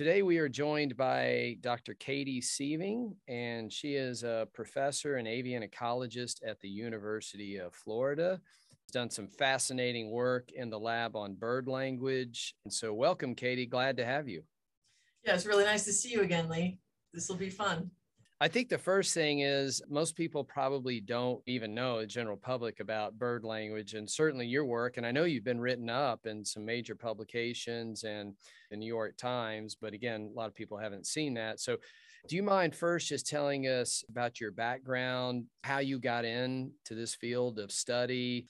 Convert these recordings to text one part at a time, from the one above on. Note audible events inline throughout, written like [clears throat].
Today, we are joined by Dr. Katie Sieving, and she is a professor and avian ecologist at the University of Florida. She's done some fascinating work in the lab on bird language. And so, welcome, Katie. Glad to have you. Yeah, it's really nice to see you again, Lee. This will be fun. I think the first thing is most people probably don't even know the general public about bird language and certainly your work. And I know you've been written up in some major publications and the New York Times, but again, a lot of people haven't seen that. So do you mind first just telling us about your background, how you got into this field of study?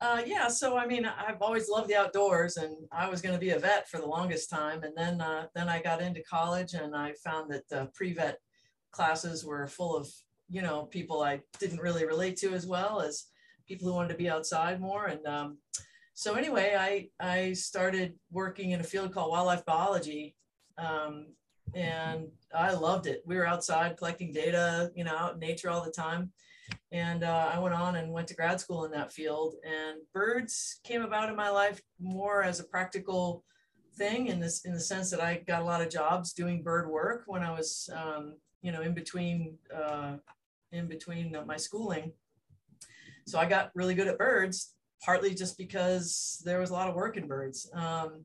Uh, yeah, so I mean, I've always loved the outdoors, and I was going to be a vet for the longest time, and then uh, then I got into college, and I found that the pre-vet classes were full of you know people I didn't really relate to as well as people who wanted to be outside more. And um, so anyway I I started working in a field called wildlife biology um, and I loved it. We were outside collecting data you know out in nature all the time. And uh, I went on and went to grad school in that field and birds came about in my life more as a practical thing in this in the sense that I got a lot of jobs doing bird work when I was um, you know, in between, uh, in between my schooling. So I got really good at birds, partly just because there was a lot of work in birds. Um,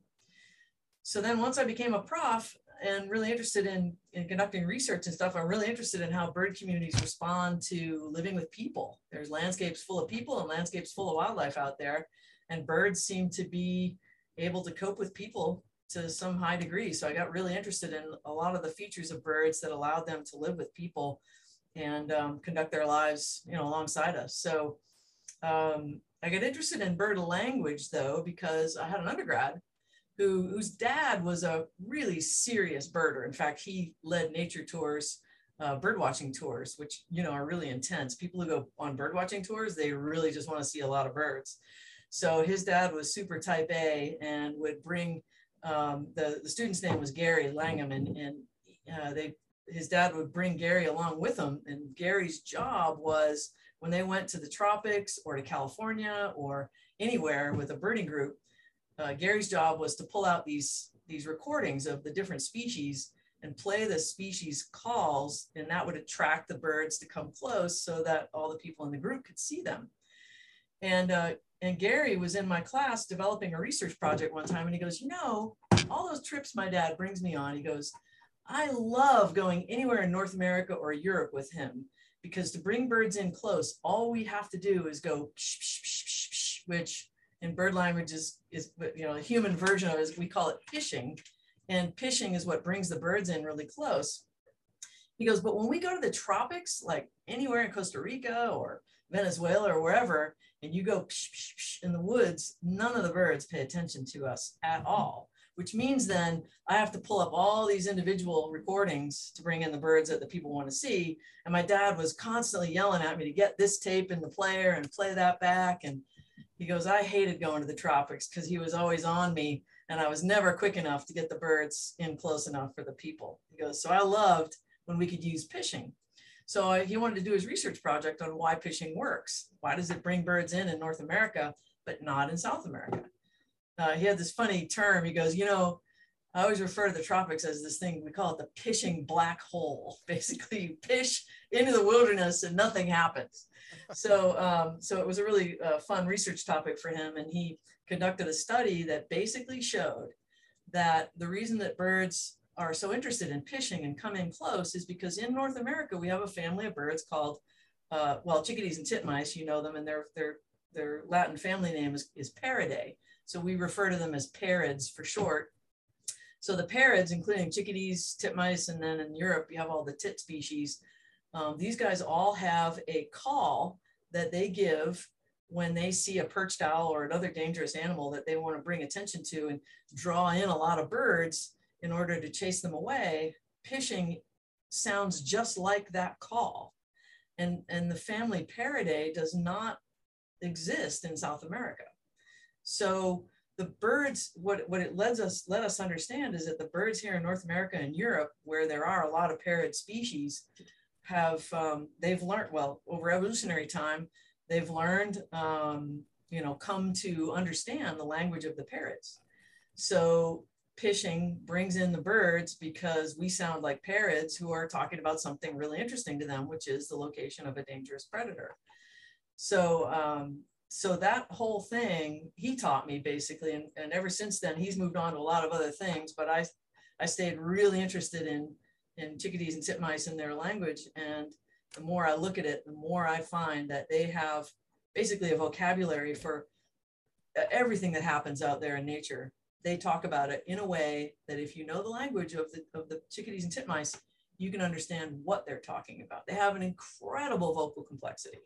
so then once I became a prof and really interested in, in conducting research and stuff, I'm really interested in how bird communities respond to living with people. There's landscapes full of people and landscapes full of wildlife out there. And birds seem to be able to cope with people to some high degree. So I got really interested in a lot of the features of birds that allowed them to live with people and um, conduct their lives, you know, alongside us. So um, I got interested in bird language though, because I had an undergrad who, whose dad was a really serious birder. In fact, he led nature tours, uh, bird watching tours, which, you know, are really intense. People who go on bird watching tours, they really just want to see a lot of birds. So his dad was super type A and would bring um, the, the student's name was Gary Langham, and, and uh, they his dad would bring Gary along with him. And Gary's job was when they went to the tropics or to California or anywhere with a birding group, uh, Gary's job was to pull out these, these recordings of the different species and play the species calls, and that would attract the birds to come close so that all the people in the group could see them. And uh, and Gary was in my class developing a research project one time, and he goes, You know, all those trips my dad brings me on, he goes, I love going anywhere in North America or Europe with him because to bring birds in close, all we have to do is go, psh, psh, psh, which in bird language is, is you know, a human version of it is we call it pishing. And pishing is what brings the birds in really close. He goes, but when we go to the tropics, like anywhere in Costa Rica or Venezuela or wherever, and you go psh, psh, psh in the woods, none of the birds pay attention to us at mm-hmm. all, which means then I have to pull up all these individual recordings to bring in the birds that the people want to see. And my dad was constantly yelling at me to get this tape in the player and play that back. And he goes, I hated going to the tropics because he was always on me and I was never quick enough to get the birds in close enough for the people. He goes, so I loved when we could use pishing so uh, he wanted to do his research project on why pishing works. Why does it bring birds in in North America, but not in South America? Uh, he had this funny term. He goes, you know, I always refer to the tropics as this thing, we call it the pishing black hole. [laughs] Basically, you pish into the wilderness and nothing happens. So, um, so it was a really uh, fun research topic for him. And he conducted a study that basically showed that the reason that birds are so interested in pishing and coming close is because in North America, we have a family of birds called, uh, well, chickadees and titmice, you know them, and their, their, their Latin family name is, is Paridae. So we refer to them as parids for short. So the parids, including chickadees, titmice, and then in Europe, you have all the tit species. Um, these guys all have a call that they give when they see a perched owl or another dangerous animal that they want to bring attention to and draw in a lot of birds in order to chase them away, pishing sounds just like that call. And, and the family Paridae does not exist in South America. So the birds, what, what it lets us let us understand is that the birds here in North America and Europe, where there are a lot of parid species, have um, they've learned well over evolutionary time. They've learned, um, you know, come to understand the language of the parids. So pishing brings in the birds because we sound like parids who are talking about something really interesting to them, which is the location of a dangerous predator. So, um, so that whole thing he taught me basically, and, and ever since then he's moved on to a lot of other things. But I, I stayed really interested in in chickadees and titmice and their language, and the more I look at it, the more I find that they have basically a vocabulary for everything that happens out there in nature they talk about it in a way that if you know the language of the, of the chickadees and titmice, you can understand what they're talking about. They have an incredible vocal complexity.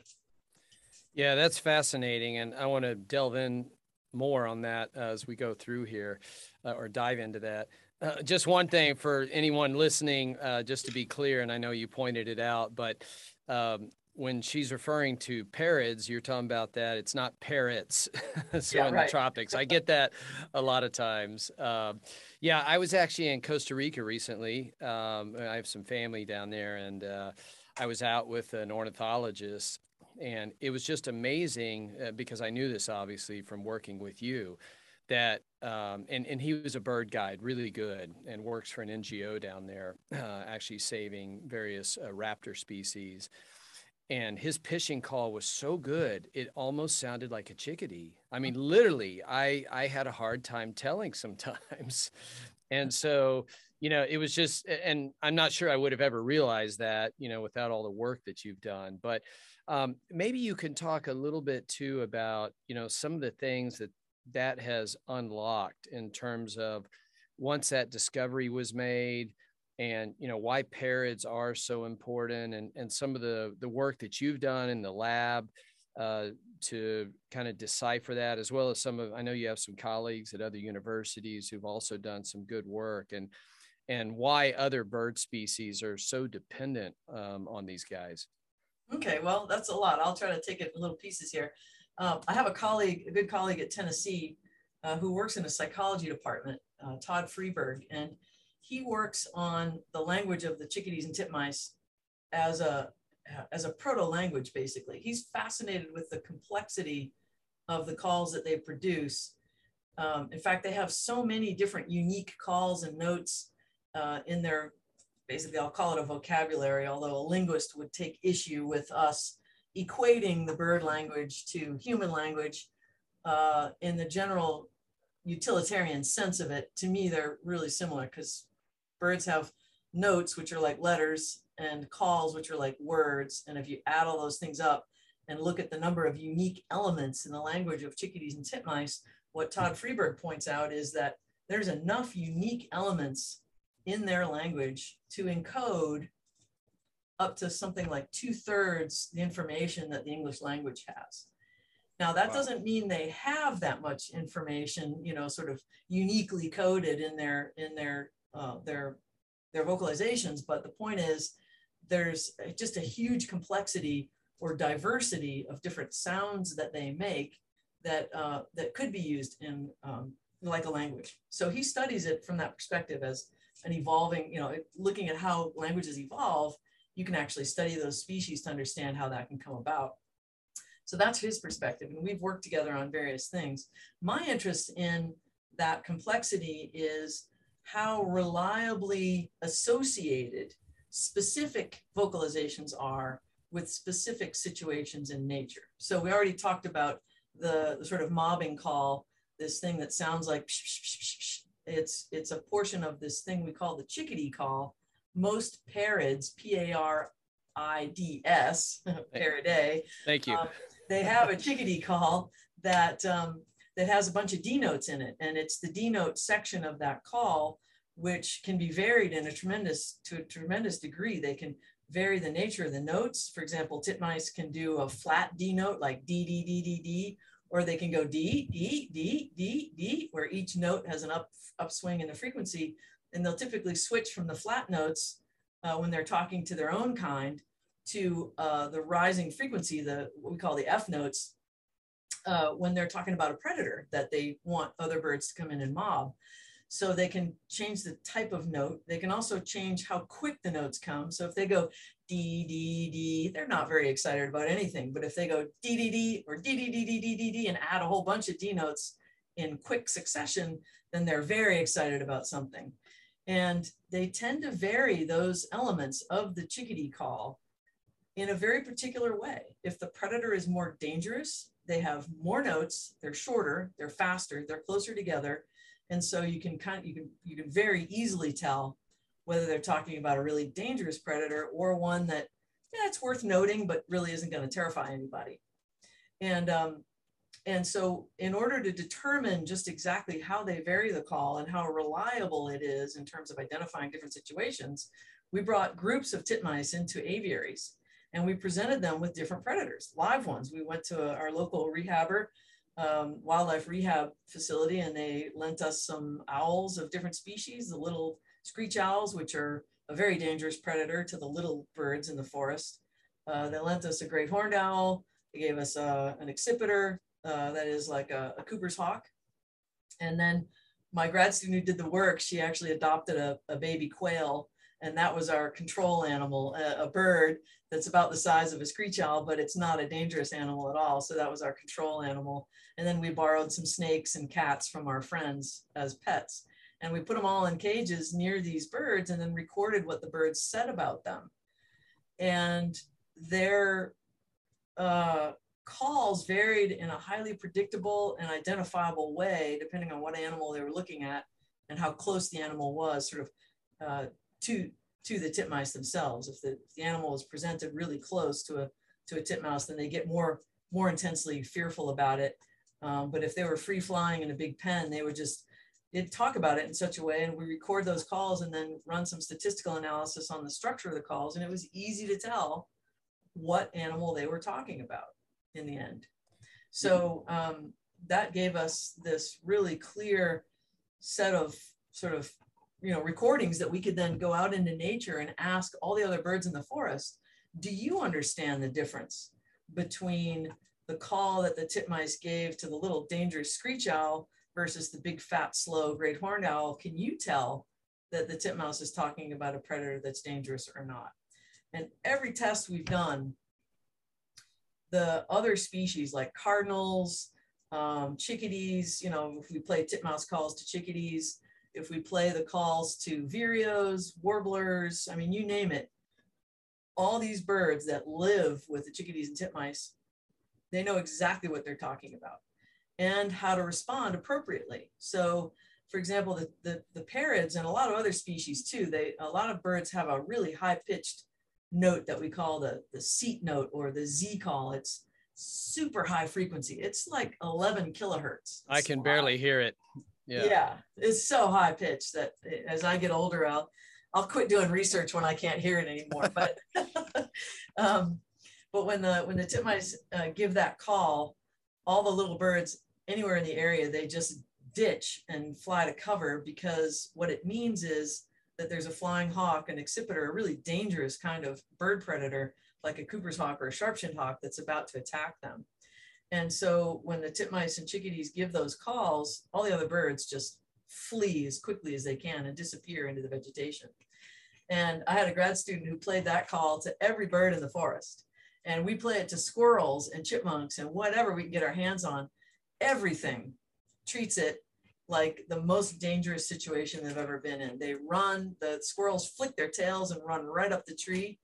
Yeah, that's fascinating. And I want to delve in more on that as we go through here uh, or dive into that. Uh, just one thing for anyone listening, uh, just to be clear, and I know you pointed it out, but um, when she's referring to parids, you're talking about that. It's not parrots. [laughs] so yeah, in right. the tropics, I get that a lot of times. Um, yeah, I was actually in Costa Rica recently. Um, I have some family down there, and uh, I was out with an ornithologist, and it was just amazing uh, because I knew this obviously from working with you. That um, and and he was a bird guide, really good, and works for an NGO down there, uh, [clears throat] actually saving various uh, raptor species and his pishing call was so good it almost sounded like a chickadee. I mean literally i i had a hard time telling sometimes. [laughs] And so you know it was just and i'm not sure i would have ever realized that you know without all the work that you've done. But um, maybe you can talk a little bit too about you know some of the things that that has unlocked in terms of once that discovery was made and you know why parids are so important and and some of the the work that you've done in the lab uh, to kind of decipher that as well as some of i know you have some colleagues at other universities who've also done some good work and and why other bird species are so dependent um, on these guys. Okay well that's a lot. I'll try to take it in little pieces here. Uh, i have a colleague a good colleague at tennessee uh, who works in a psychology department uh, todd freeberg and he works on the language of the chickadees and titmice as a as a proto language basically. He's fascinated with the complexity of the calls that they produce. Um, in fact they have so many different unique calls and notes uh, in their basically i'll call it a vocabulary although a linguist would take issue with us equating the bird language to human language. Uh, in the general utilitarian sense of it to me they're really similar because birds have notes, which are like letters, and calls, which are like words. And if you add all those things up and look at the number of unique elements in the language of chickadees and titmice, what Todd Freeberg points out is that there's enough unique elements in their language to encode up to something like two thirds the information that the English language has. Now that wow. doesn't mean they have that much information, you know, sort of uniquely coded in their in their uh, their their vocalizations, but the point is there's just a huge complexity or diversity of different sounds that they make that uh, that could be used in um, like a language. So he studies it from that perspective as an evolving, you know, looking at how languages evolve, you can actually study those species to understand how that can come about. So that's his perspective. And we've worked together on various things. My interest in that complexity is how reliably associated specific vocalizations are with specific situations in nature. So we already talked about the, the sort of mobbing call, this thing that sounds like psh, psh, psh, it's it's a portion of this thing we call the chickadee call. Most parids, P-A-R-I-D-S, [laughs] parrotet. Thank you. Um, they have a chickadee call that um, that has a bunch of D notes in it. And it's the D note section of that call, which can be varied in a tremendous, to a tremendous degree. They can vary the nature of the notes. For example, titmice can do a flat D note like D, D, D, D, D, or they can go D, D, D, D, D, where each note has an up, upswing in the frequency. And they'll typically switch from the flat notes uh, when they're talking to their own kind to uh, the rising frequency, the what we call the F notes, uh, when they're talking about a predator that they want other birds to come in and mob. So they can change the type of note. They can also change how quick the notes come. So if they go D, D, D, they're not very excited about anything. But if they go D, D, D, or D, D, D, D, D, D, D, and add a whole bunch of D notes in quick succession, then they're very excited about something. And they tend to vary those elements of the chickadee call in a very particular way. If the predator is more dangerous, they have more notes, they're shorter, they're faster, they're closer together. And so you can kind of, you can you can very easily tell whether they're talking about a really dangerous predator or one that yeah, it's worth noting, but really isn't going to terrify anybody. And um, and so in order to determine just exactly how they vary the call and how reliable it is in terms of identifying different situations, we brought groups of titmice into aviaries and we presented them with different predators, live ones. We went to a, our local rehabber, um, wildlife rehab facility, and they lent us some owls of different species, the little screech owls, which are a very dangerous predator to the little birds in the forest. Uh, they lent us a great horned owl. They gave us uh, an accipiter uh, that is like a, a, Cooper's hawk. And then my grad student who did the work, she actually adopted a, a baby quail and that was our control animal, a, a, bird that's about the size of a screech owl, but it's not a dangerous animal at all. So that was our control animal. And then we borrowed some snakes and cats from our friends as pets. And we put them all in cages near these birds and then recorded what the birds said about them. And their uh, calls varied in a highly predictable and identifiable way, depending on what animal they were looking at and how close the animal was, sort of uh, to to the titmice themselves. If the, if the animal is presented really close to a to a titmouse, then they get more more intensely fearful about it. Um, but if they were free flying in a big pen, they would just they'd talk about it in such a way, and we record those calls and then run some statistical analysis on the structure of the calls, and it was easy to tell what animal they were talking about in the end. So um, that gave us this really clear set of sort of you know recordings that we could then go out into nature and ask all the other birds in the forest do you understand the difference between the call that the titmice gave to the little dangerous screech owl versus the big fat slow great horned owl? Can you tell that the titmouse is talking about a predator that's dangerous or not? And every test we've done the other species like cardinals um, chickadees you know if we play titmouse calls to chickadees if we play the calls to vireos, warblers, I mean, you name it, all these birds that live with the chickadees and titmice, they know exactly what they're talking about and how to respond appropriately. So for example, the, the, the parids and a lot of other species too, they, a lot of birds have a really high pitched note that we call the, the seat note or the Z call. It's super high frequency. It's like 11 kilohertz. I can barely hear it. Yeah. yeah, it's so high pitched that as I get older, I'll I'll quit doing research when I can't hear it anymore. [laughs] But [laughs] um, but when the when the titmice uh, give that call, all the little birds anywhere in the area they just ditch and fly to cover because what it means is that there's a flying hawk, an accipiter, a really dangerous kind of bird predator like a Cooper's hawk or a sharp-shinned hawk that's about to attack them. And so when the titmice and chickadees give those calls, all the other birds just flee as quickly as they can and disappear into the vegetation. And I had a grad student who played that call to every bird in the forest. And we play it to squirrels and chipmunks and whatever we can get our hands on. Everything treats it like the most dangerous situation they've ever been in. They run, the squirrels flick their tails and run right up the tree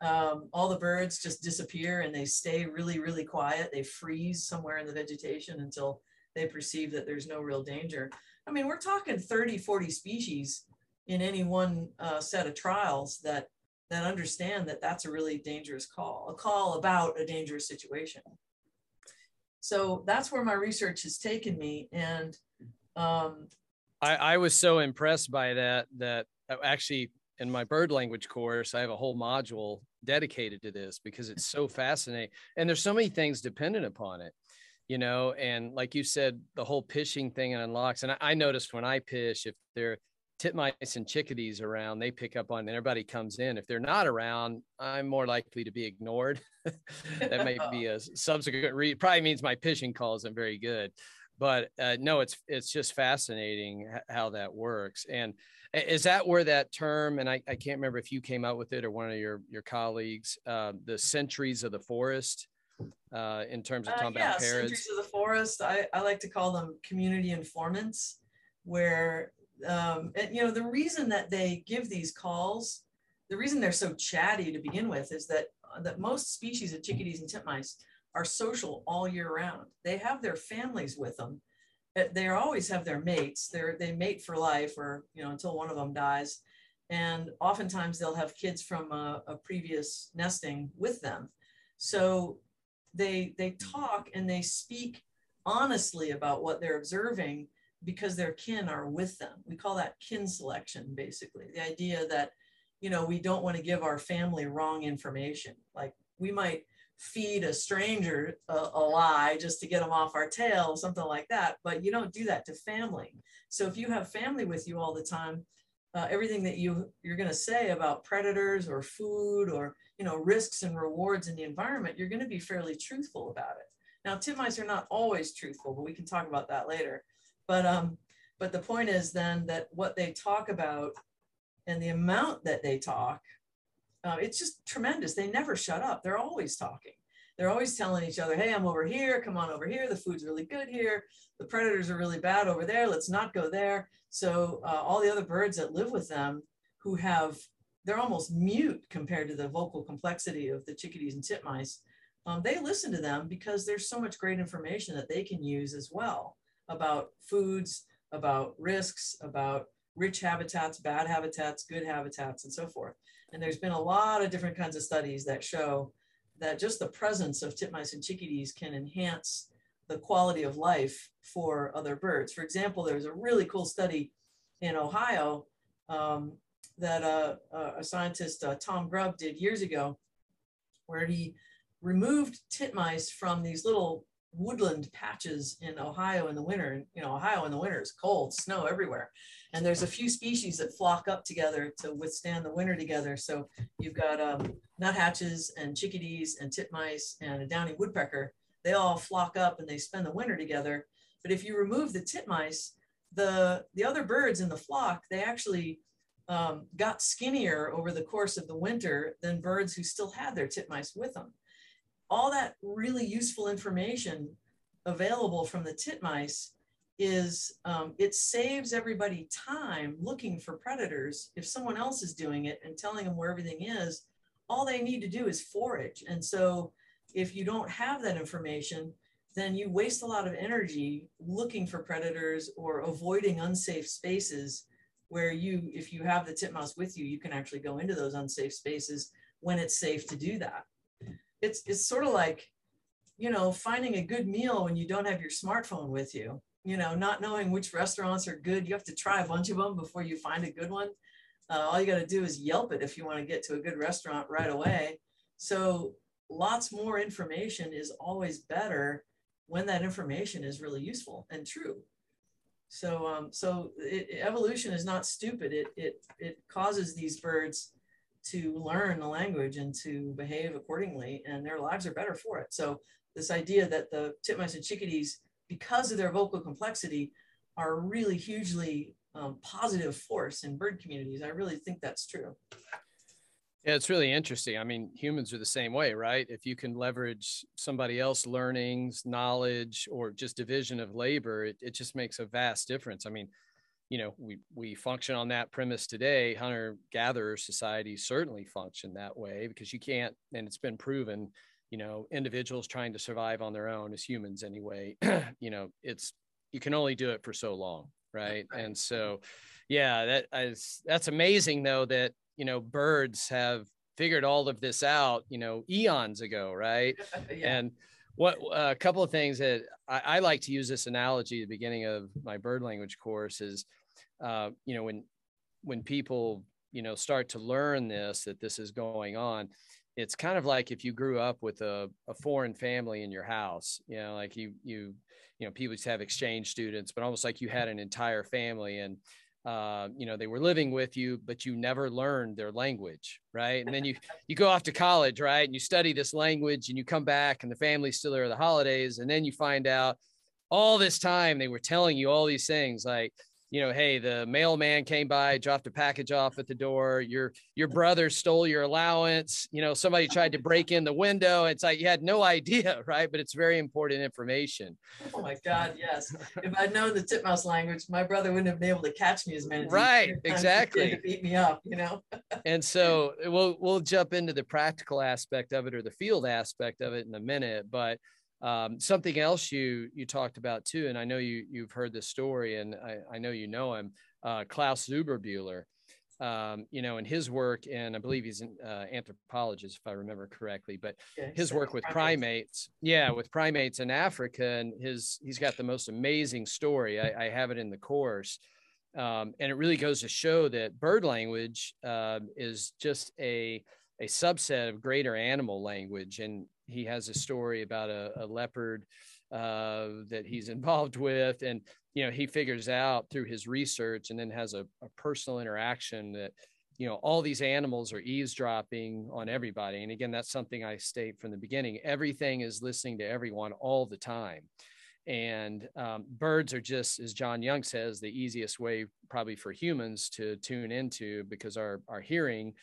um, all the birds just disappear and they stay really, really quiet. They freeze somewhere in the vegetation until they perceive that there's no real danger. I mean, we're talking 30, 40 species in any one uh, set of trials that that understand that that's a really dangerous call, a call about a dangerous situation. So that's where my research has taken me. And um, I, I was so impressed by that, that uh, actually in my bird language course, I have a whole module dedicated to this because it's so fascinating. And there's so many things dependent upon it, you know. And like you said, the whole pishing thing and unlocks. And I, I noticed when I pish, if there are titmice and chickadees around, they pick up on it and everybody comes in. If they're not around, I'm more likely to be ignored. [laughs] that might be [laughs] a subsequent read. Probably means my pishing call isn't very good. But uh, no, it's it's just fascinating how that works. And is that where that term, and I, I can't remember if you came out with it or one of your, your colleagues, uh, the centuries of the forest, uh, in terms of uh, talking yeah, about parids? Sentries of the forest. I, I like to call them community informants, where um, and, you know the reason that they give these calls, the reason they're so chatty to begin with is that uh, that most species of chickadees and titmice are social all year round. They have their families with them. Uh, they always have their mates. They're they mate for life, or you know until one of them dies, and oftentimes they'll have kids from a, a previous nesting with them. So they they talk and they speak honestly about what they're observing because their kin are with them. We call that kin selection, basically. The idea that, you know, we don't want to give our family wrong information. Like we might feed a stranger a, a, lie just to get them off our tail, something like that. But you don't do that to family. So if you have family with you all the time, uh, everything that you you're going to say about predators or food or you know risks and rewards in the environment, you're going to be fairly truthful about it. Now, titmice are not always truthful, but we can talk about that later. But um, but the point is then that what they talk about and the amount that they talk, uh, it's just tremendous. They never shut up. They're always talking. They're always telling each other, "Hey, I'm over here. Come on over here. The food's really good here. The predators are really bad over there. Let's not go there." So uh, all the other birds that live with them, who have they're almost mute compared to the vocal complexity of the chickadees and titmice. Um, they listen to them because there's so much great information that they can use as well about foods, about risks, about rich habitats, bad habitats, good habitats, and so forth. And there's been a lot of different kinds of studies that show that just the presence of titmice and chickadees can enhance the quality of life for other birds. For example, there's a really cool study in Ohio um, that uh, uh, a scientist, uh, Tom Grubb, did years ago, where he removed titmice from these little woodland patches in Ohio in the winter. And, you know, Ohio in the winter is cold, snow everywhere. And there's a few species that flock up together to withstand the winter together. So you've got um, nuthatches and chickadees and titmice and a downy woodpecker. They all flock up and they spend the winter together. But if you remove the titmice, the, the other birds in the flock, they actually um, got skinnier over the course of the winter than birds who still had their titmice with them all that really useful information available from the titmice is um, it saves everybody time looking for predators. If someone else is doing it and telling them where everything is, all they need to do is forage. And so if you don't have that information, then you waste a lot of energy looking for predators or avoiding unsafe spaces where you, if you have the titmouse with you, you can actually go into those unsafe spaces when it's safe to do that it's it's sort of like you know finding a good meal when you don't have your smartphone with you you know not knowing which restaurants are good. You have to try a bunch of them before you find a good one. Uh, all you got to do is yelp it if you want to get to a good restaurant right away. So lots more information is always better when that information is really useful and true. So um, so it, evolution is not stupid. It, it it causes these birds to learn the language and to behave accordingly, and their lives are better for it. So this idea that the titmice and chickadees, because of their vocal complexity, are really hugely um, positive force in bird communities. I really think that's true. Yeah, it's really interesting. I mean, humans are the same way, right? If you can leverage somebody else learnings, knowledge, or just division of labor, it, it just makes a vast difference. I mean, you know we we function on that premise today. Hunter gatherer societies certainly function that way because you can't and it's been proven you know individuals trying to survive on their own as humans anyway [clears throat] you know it's you can only do it for so long right, and so yeah that is that's amazing though that you know birds have figured all of this out you know eons ago right? [laughs] Yeah. and what a couple of things that I, I, like to use this analogy at the beginning of my bird language course is uh, you know, when when people you know start to learn this that this is going on, it's kind of like if you grew up with a, a foreign family in your house. You know, like you you you know people have exchange students, but almost like you had an entire family and uh, you know they were living with you but you never learned their language right and then you [laughs] you go off to college right and you study this language and you come back and the family's still there the holidays and then you find out all this time they were telling you all these things like you know, hey, the mailman came by, dropped a package off at the door. Your your brother stole your allowance. You know, somebody tried to break in the window. It's like you had no [laughs] idea, right? But it's very important information. Oh my God, yes. If I'd known the titmouse language, my brother wouldn't have been able to catch me as many. Right, exactly. To beat me up, you know. [laughs] and so we'll we'll jump into the practical aspect of it or the field aspect of it in a minute, but um, something else you you talked about too, and I know you you've heard this story, and I, I know you know him, uh, Klaus Zuberbuehler. Um, you know, in his work, and I believe he's an uh, anthropologist, if I remember correctly, but his work with primates, yeah, with primates in Africa, and his he's got the most amazing story. I, I have it in the course, um, and it really goes to show that bird language uh, is just a a subset of greater animal language, and he has a story about a, a leopard uh, that he's [laughs] involved with, and you know he figures out through his research, and then has a, a personal interaction that you know all these animals are eavesdropping on everybody. And again that's something i state from the beginning. Everything is listening to everyone all the time. And um, birds are just as Jon Young says the easiest way probably for humans to tune into because our our hearing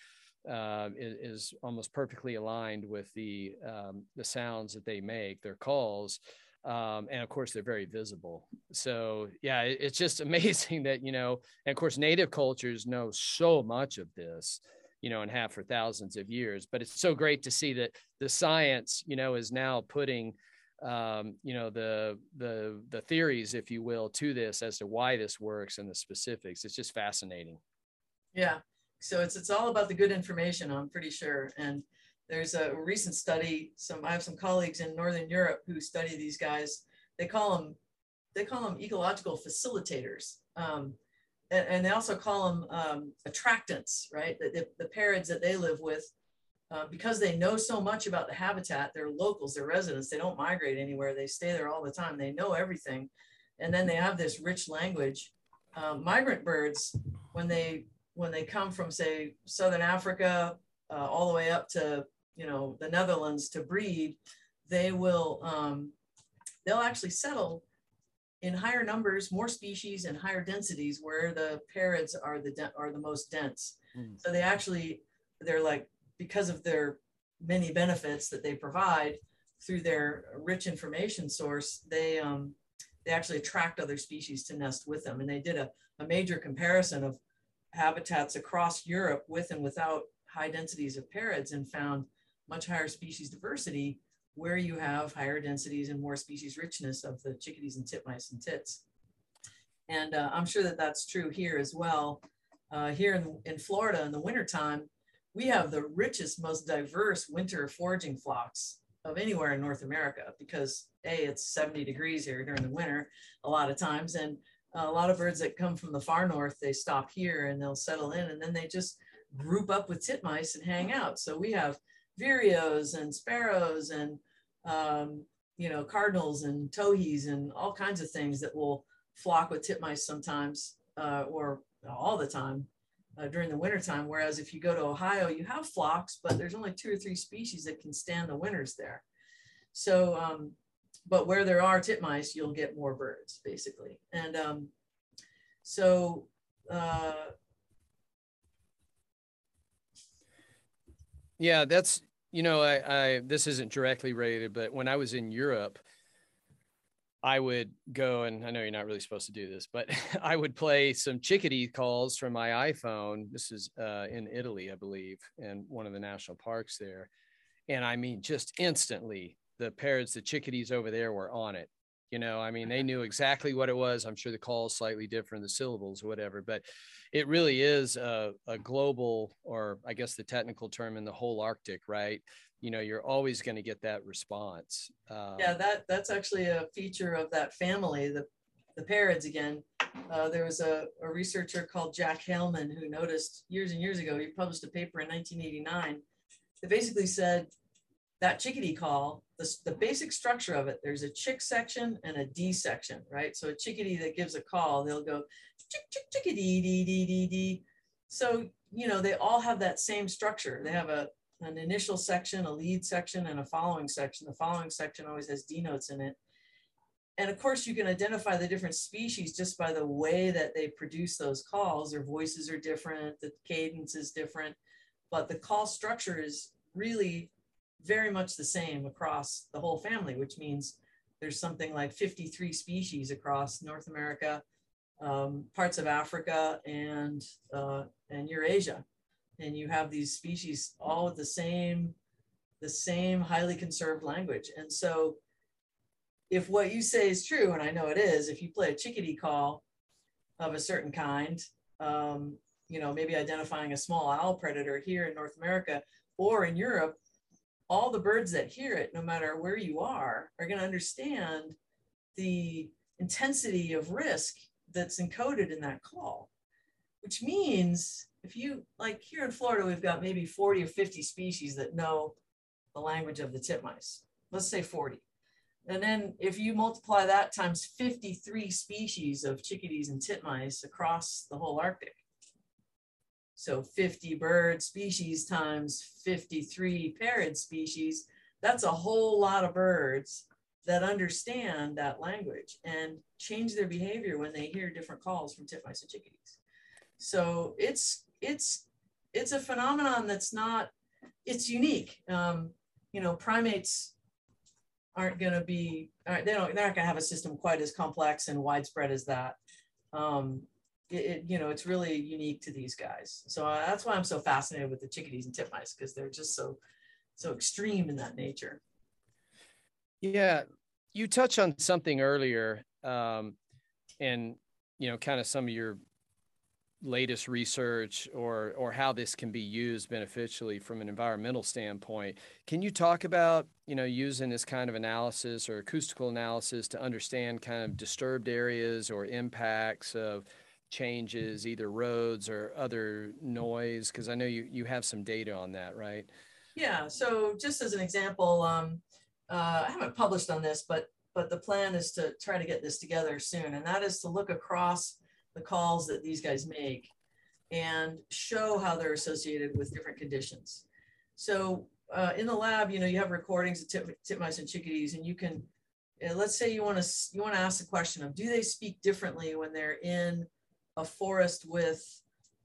uh, is, almost perfectly aligned with the um, the sounds that they make, their calls, um, and of course they're very visible. So yeah, it, it's just [laughs] amazing that you know, and of course native cultures know so much of this, you know, and have for thousands of years. But it's so great to see that the science, you know, is now putting um, you know the the the theories, if you will, to this as to why this works and the specifics. It's just fascinating. Yeah, so it's it's all about the good information i'm pretty sure. And there's a recent study some i have some colleagues in northern europe who study these guys. They call them they call them ecological facilitators. Um, and, and, they also call them um, attractants right? The, the, the, parids that they live with uh, because they know so much about the habitat they're locals they're residents they don't migrate anywhere they stay there all the time they know everything. And then they have this rich language. Um, migrant birds when they when they come from say southern africa uh, all the way up to you know the netherlands to breed they will um, they'll actually settle in higher numbers more species and higher densities where the parids are the are the most dense mm. so they actually they're like because of their many benefits that they provide through their rich information source they um, they actually attract other species to nest with them and they did a, a major comparison of habitats across Europe with and without high densities of parids and found much higher species diversity where you have higher densities and more species richness of the chickadees and titmice and tits. And uh, I'm sure that that's true here as well. Uh, here in, in Florida in the wintertime, we have the richest, most diverse winter foraging flocks of anywhere in North America because A, it's 70 degrees here during the winter a lot of times. And a lot of birds that come from the far north, they stop here and they'll settle in and then they just group up with titmice and hang out. So we have vireos and sparrows and, um, you know, cardinals and towhees and all kinds of things that will flock with titmice sometimes uh, or all the time uh, during the wintertime. Whereas if you go to Ohio, you have flocks, but there's only two or three species that can stand the winters there. So um, but where there are titmice, you'll get more birds basically. And um, so, uh, yeah, that's, you know, I, I, this isn't directly related, but when I was in Europe, I would go and I know you're not really supposed to do this, but [laughs] I would play some chickadee calls from my iPhone. This is uh, in Italy, I believe, in one of the national parks there. And I mean, just instantly the parids, the chickadees over there were on it. You know, I mean, they knew exactly what it was. I'm sure the call is slightly different, the syllables, or whatever, but it really is a, a global, or I guess the technical term in the Holarctic, right? You know, you're always going to get that response. Um, yeah, that that's actually a feature of that family, the the parids again. Uh, there was a, a researcher called Jack Hailman who noticed years and years ago, he published a paper in 1989 that basically said that chickadee call, the, the basic structure of it, there's a chick section and a D section, right? So a chickadee that gives a call, they'll go chick, chick, chickadee, dee, dee, dee, dee. So, you know, they all have that same structure. They have a, an initial section, a lead section, and a following section. The following section always has D notes in it. and of course, you can identify the different species just by the way that they produce those calls. Their voices are different, the cadence is different, but the call structure is really very much the same across the whole family, which means there's something like 53 species across North America, um, parts of Africa, and uh, and Eurasia, and you have these species all with the same the same highly conserved language. And so, if what you say is true, and I know it is, if you play a chickadee call of a certain kind, um, you know, maybe identifying a small owl predator here in North America or in Europe, all the birds that hear it, no matter where you are, are going to understand the intensity of risk that's encoded in that call, which means if you, like here in Florida, we've got maybe 40 or 50 species that know the language of the titmice. Let's say 40. And then if you multiply that times 53 species of chickadees and titmice across the Holarctic, so 50 bird species times 53 parid species, that's a whole lot of birds that understand that language and change their behavior when they hear different calls from titmice and chickadees. So it's it's it's a phenomenon that's not it's unique. Um, you know, primates aren't going to be they don't they're not going to have a system quite as complex and widespread as that. Um, it, it, you know, it's really unique to these guys. So uh, that's why I'm so fascinated with the chickadees and titmice because they're just so, so extreme in that nature. Yeah, you touched on something earlier, um, and you know, kind of some of your latest research or or how this can be used beneficially from an environmental standpoint. Can you talk about you know using this kind of analysis or acoustical analysis to understand kind of disturbed areas or impacts of changes, either roads or other noise? Because I know you, you have some data on that, right? Yeah, so just as an example, um, uh, I haven't published on this, but but the plan is to try to get this together soon, and that is to look across the calls that these guys make and show how they're associated with different conditions. So uh, in the lab, you know, you have recordings of tip, titmice and chickadees, and you can, uh, let's say you want to you want to ask the question of, do they speak differently when they're in a forest with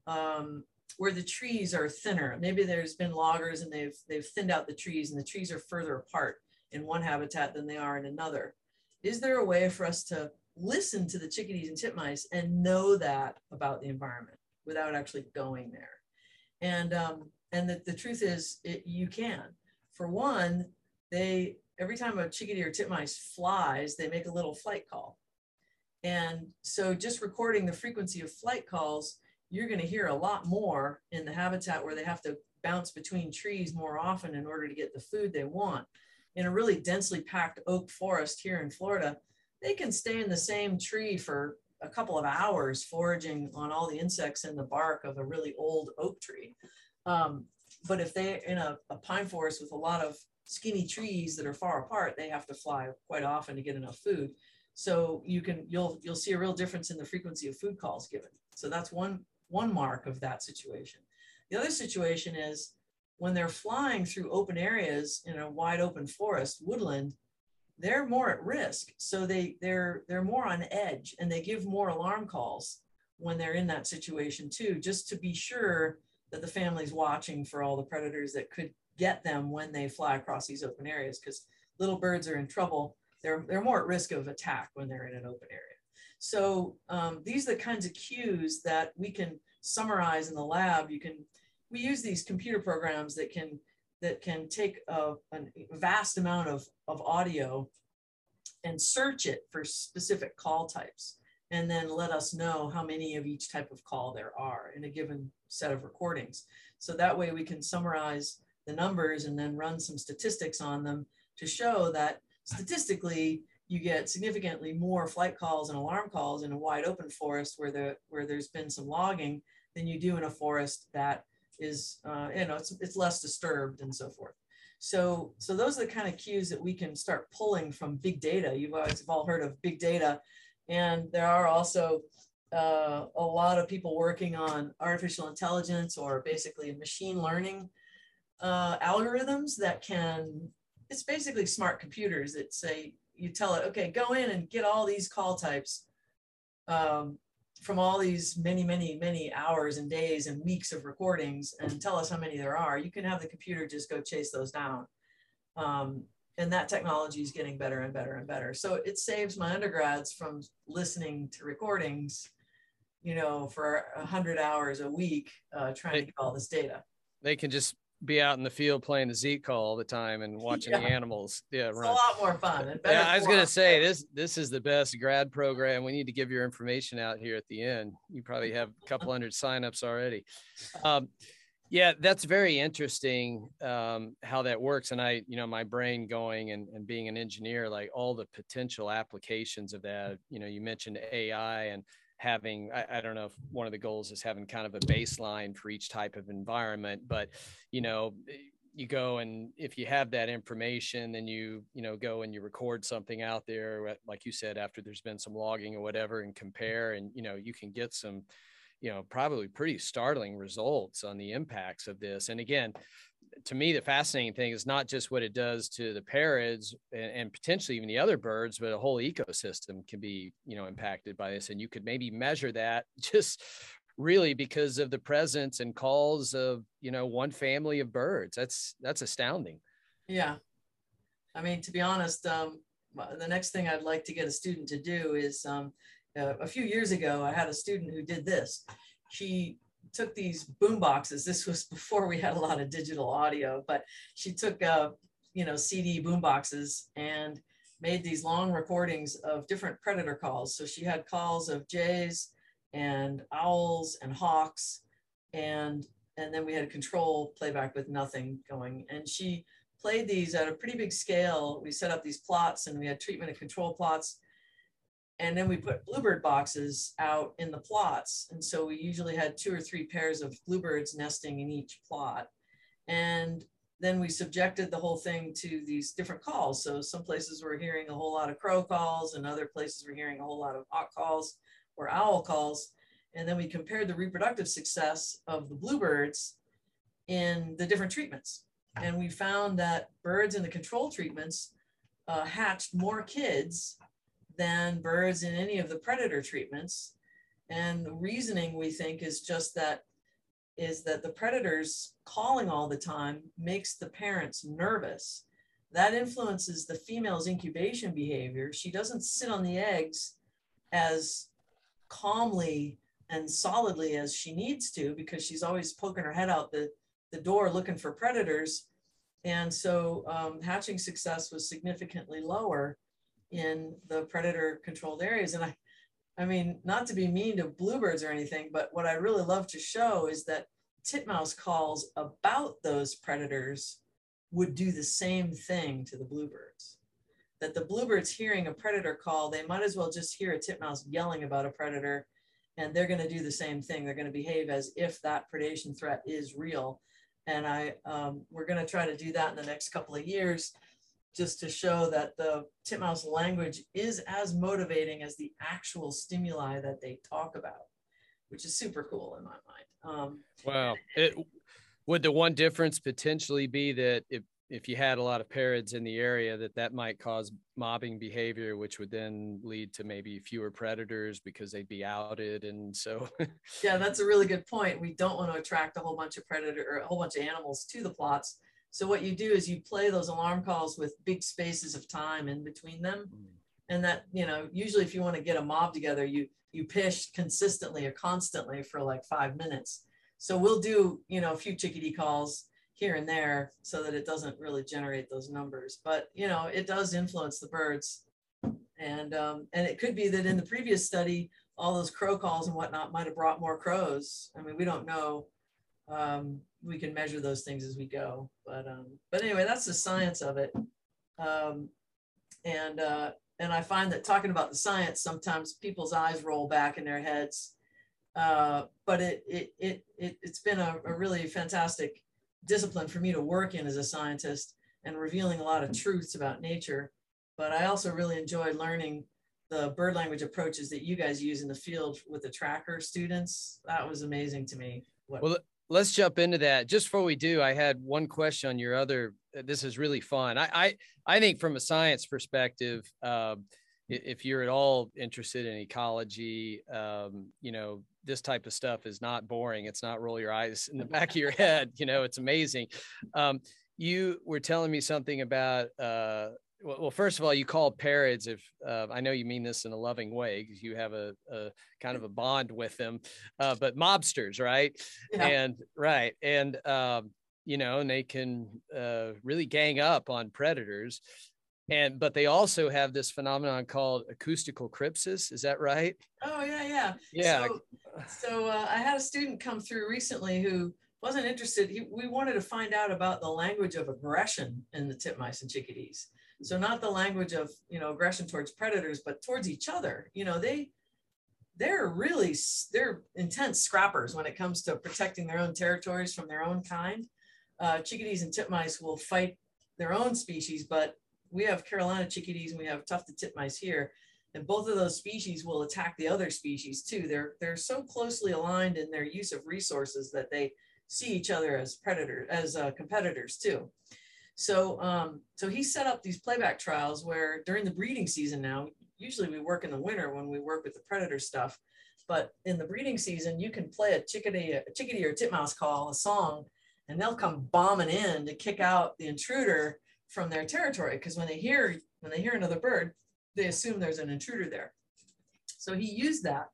um, where the trees are thinner. Maybe there's been loggers and they've they've thinned out the trees and the trees are further apart in one habitat than they are in another. Is there a way for us to listen to the chickadees and titmice and know that about the environment without actually going there? And um, and the, the truth is it, you can. For one, they every time a chickadee or titmice flies, they make a little flight call. And so just recording the frequency of flight calls, you're going to hear a lot more in the habitat where they have to bounce between trees more often in order to get the food they want. In a really densely packed oak forest here in Florida, they can stay in the same tree for a couple of hours foraging on all the insects in the bark of a really old oak tree. Um, but if they're in a, a pine forest with a lot of skinny trees that are far apart, they have to fly quite often to get enough food. So you can you'll you'll see a real difference in the frequency of food calls given. So that's one one mark of that situation. The other situation is when they're flying through open areas in a wide open forest, woodland, they're more at risk. So they they're they're more on edge and they give more alarm calls when they're in that situation too, just to be sure that the family's watching for all the predators that could get them when they fly across these open areas because little birds are in trouble they're, they're more at risk of attack when they're in an open area. So um, these are the kinds of cues that we can summarize in the lab. You can, we use these computer programs that can, that can take a, a vast amount of, of audio and search it for specific call types and then let us know how many of each type of call there are in a given set of recordings. So that way we can summarize the numbers and then run some statistics on them to show that statistically, you get significantly more flight calls and alarm calls in a wide open forest where the where there's been some logging than you do in a forest that is uh, you know it's, it's less disturbed and so forth. So so those are the kind of cues that we can start pulling from big data. You've always have all heard of big data, and there are also uh, a lot of people working on artificial intelligence or basically machine learning uh, algorithms that can it's basically smart computers that say you tell it, okay, go in and get all these call types um, from all these many, many, many hours and days and weeks of recordings and tell us how many there are. You can have the computer just go chase those down. Um, and that technology is getting better and better and better. So it saves my undergrads from listening to recordings, you know, for a hundred hours a week, uh, trying to get all this data. They can just be out in the field playing the Z call all the time and [laughs] watching yeah. the animals. Yeah, it's run. a lot more fun. yeah, I was gonna say this this is the best grad program. We need to give your information out here at the end. You probably have a couple hundred signups already. Um, yeah, that's very interesting um, how that works. And I, you know, my brain going and, and being an engineer, like all the potential applications of that. You know, you mentioned AI and having I, I, don't know if one of the goals is having kind of a baseline for each type of environment but you know eh, you go and if you have that information then you you know go and you record something out there eh, like you said after there's been some logging or whatever and compare and you know you can get some you know probably pretty startling results on the impacts of this. And again to me, the fascinating thing is not just what it does to the parids and, and, potentially even the other birds, but a whole ecosystem can be, you know, impacted by this. And you could maybe measure that [laughs] just really because of the presence and calls of, you know, one family of birds. That's that's astounding. Yeah. I mean, to be honest, um, the next thing I'd like to get a student to do is um, uh, a few years ago, I had a student who did this. She took these boom boxes. This was before we had a lot of digital audio, but she took, uh, you know, CD boom boxes and made these long recordings of different predator calls. So she had calls of jays and owls and hawks, and and then we had control playback with nothing going. And she played these at a pretty big scale. We set up these plots and we had treatment and control plots and then we put bluebird boxes out in the plots. And so we usually had two or three pairs of bluebirds nesting in each plot. And then we subjected the whole thing to these different calls. So some places we're hearing a whole lot of crow calls and other places we're hearing a whole lot of hawk calls or owl calls. And then we compared the reproductive success of the bluebirds in the different treatments. And we found that birds in the control treatments uh, hatched more kids than birds in any of the predator treatments. And the reasoning we think is just that is that the predators calling all the time makes the parents nervous. That influences the female's incubation behavior. She doesn't sit on the eggs as calmly and solidly as she needs to because she's always poking her head out the, the door looking for predators. And so um, hatching success was significantly lower in the predator controlled areas. And I, I mean, not to be mean to bluebirds or anything, but what I really love to show is that titmouse calls about those predators would do the same thing to the bluebirds. That the bluebirds hearing a predator call, they might as well just hear a titmouse yelling about a predator and they're going to do the same thing. They're going to behave as if that predation threat is real. And I, um, we're going to try to do that in the next couple of years just to show that the titmouse language is as motivating as the actual stimuli that they talk about, which is super cool in my mind. Um, wow. It, would the one difference potentially be that if, if you had a lot of parids in the area that that might cause mobbing behavior which would then lead to maybe fewer predators because they'd be outed and so [laughs] yeah that's a really good point we don't want to attract a whole bunch of predator or a whole bunch of animals to the plots so what you do is you play those alarm calls with big spaces of time in between them. Mm. And that, you know, usually if you want to get a mob together, you you pish consistently or constantly for like five minutes. So we'll do, you know, a few chickadee calls here and there so that it doesn't really generate those numbers. But you know, it does influence the birds. And um, and it could be that in the previous study, all those crow calls and whatnot might have brought more crows. I mean, we don't know um, we can measure those things as we go. But um, but anyway, that's the science of it. Um, and uh, and I find that talking about the science, sometimes people's eyes roll back in their heads. Uh, but it, it, it, it, it's been a, a really fantastic discipline for me to work in as a scientist and revealing a lot of truths about nature. But I also really enjoy learning the bird language approaches that you guys use in the field with the tracker students. That was amazing to me. What, well, let's jump into that. Just before we do, I had one question on your other this is really fun. I I, I think from a science perspective, um, if you're at all interested in ecology, um, you know, this type of stuff is not boring. It's not roll your eyes in the back of your [laughs] head. You know, it's amazing. Um, you were telling me something about uh, well, first of all, you call parids. If uh, I know you mean this in a loving way, because you have a, a, kind of a bond with them, uh, but mobsters, right? Yeah. And right, and um, you know, and they can uh, really gang up on predators and but they also have this phenomenon called acoustical crypsis is that right oh yeah yeah yeah so, so uh, i had a student come through recently who wasn't interested he, we wanted to find out about the language of aggression in the titmice and chickadees so not the language of you know aggression towards predators but towards each other you know they they're really they're intense scrappers when it comes to protecting their own territories from their own kind uh, chickadees and titmice will fight their own species but we have Carolina chickadees and we have tufted titmice here. And both of those species will attack the other species too. They're, they're so closely aligned in their use of resources that they see each other as predators, as uh, competitors too. So, um, so he set up these playback trials where during the breeding season now, usually we work in the winter when we work with the predator stuff, but in the breeding season, you can play a chickadee, a chickadee or titmouse call, a song, and they'll come bombing in to kick out the intruder from their territory because when they hear when they hear another bird, they assume there's an intruder there. So he used that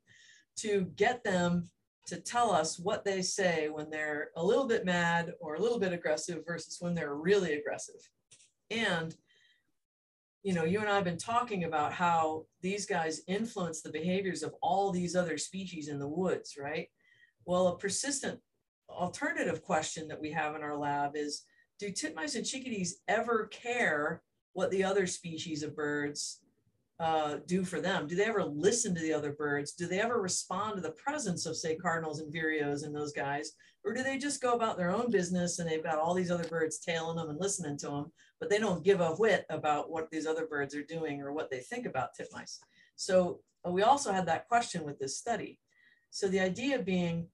to get them to tell us what they say when they're a little bit mad or a little bit aggressive versus when they're really aggressive. And you know, you and I have been talking about how these guys influence the behaviors of all these other species in the woods, right? Well, a persistent alternative question that we have in our lab is do titmice and chickadees ever care what the other species of birds uh, do for them? Do they ever listen to the other birds? Do they ever respond to the presence of, say, cardinals and vireos and those guys? Or do they just go about their own business and they've got all these other birds tailing them and listening to them, but they don't give a whit about what these other birds are doing or what they think about titmice? So uh, we also had that question with this study. So the idea being,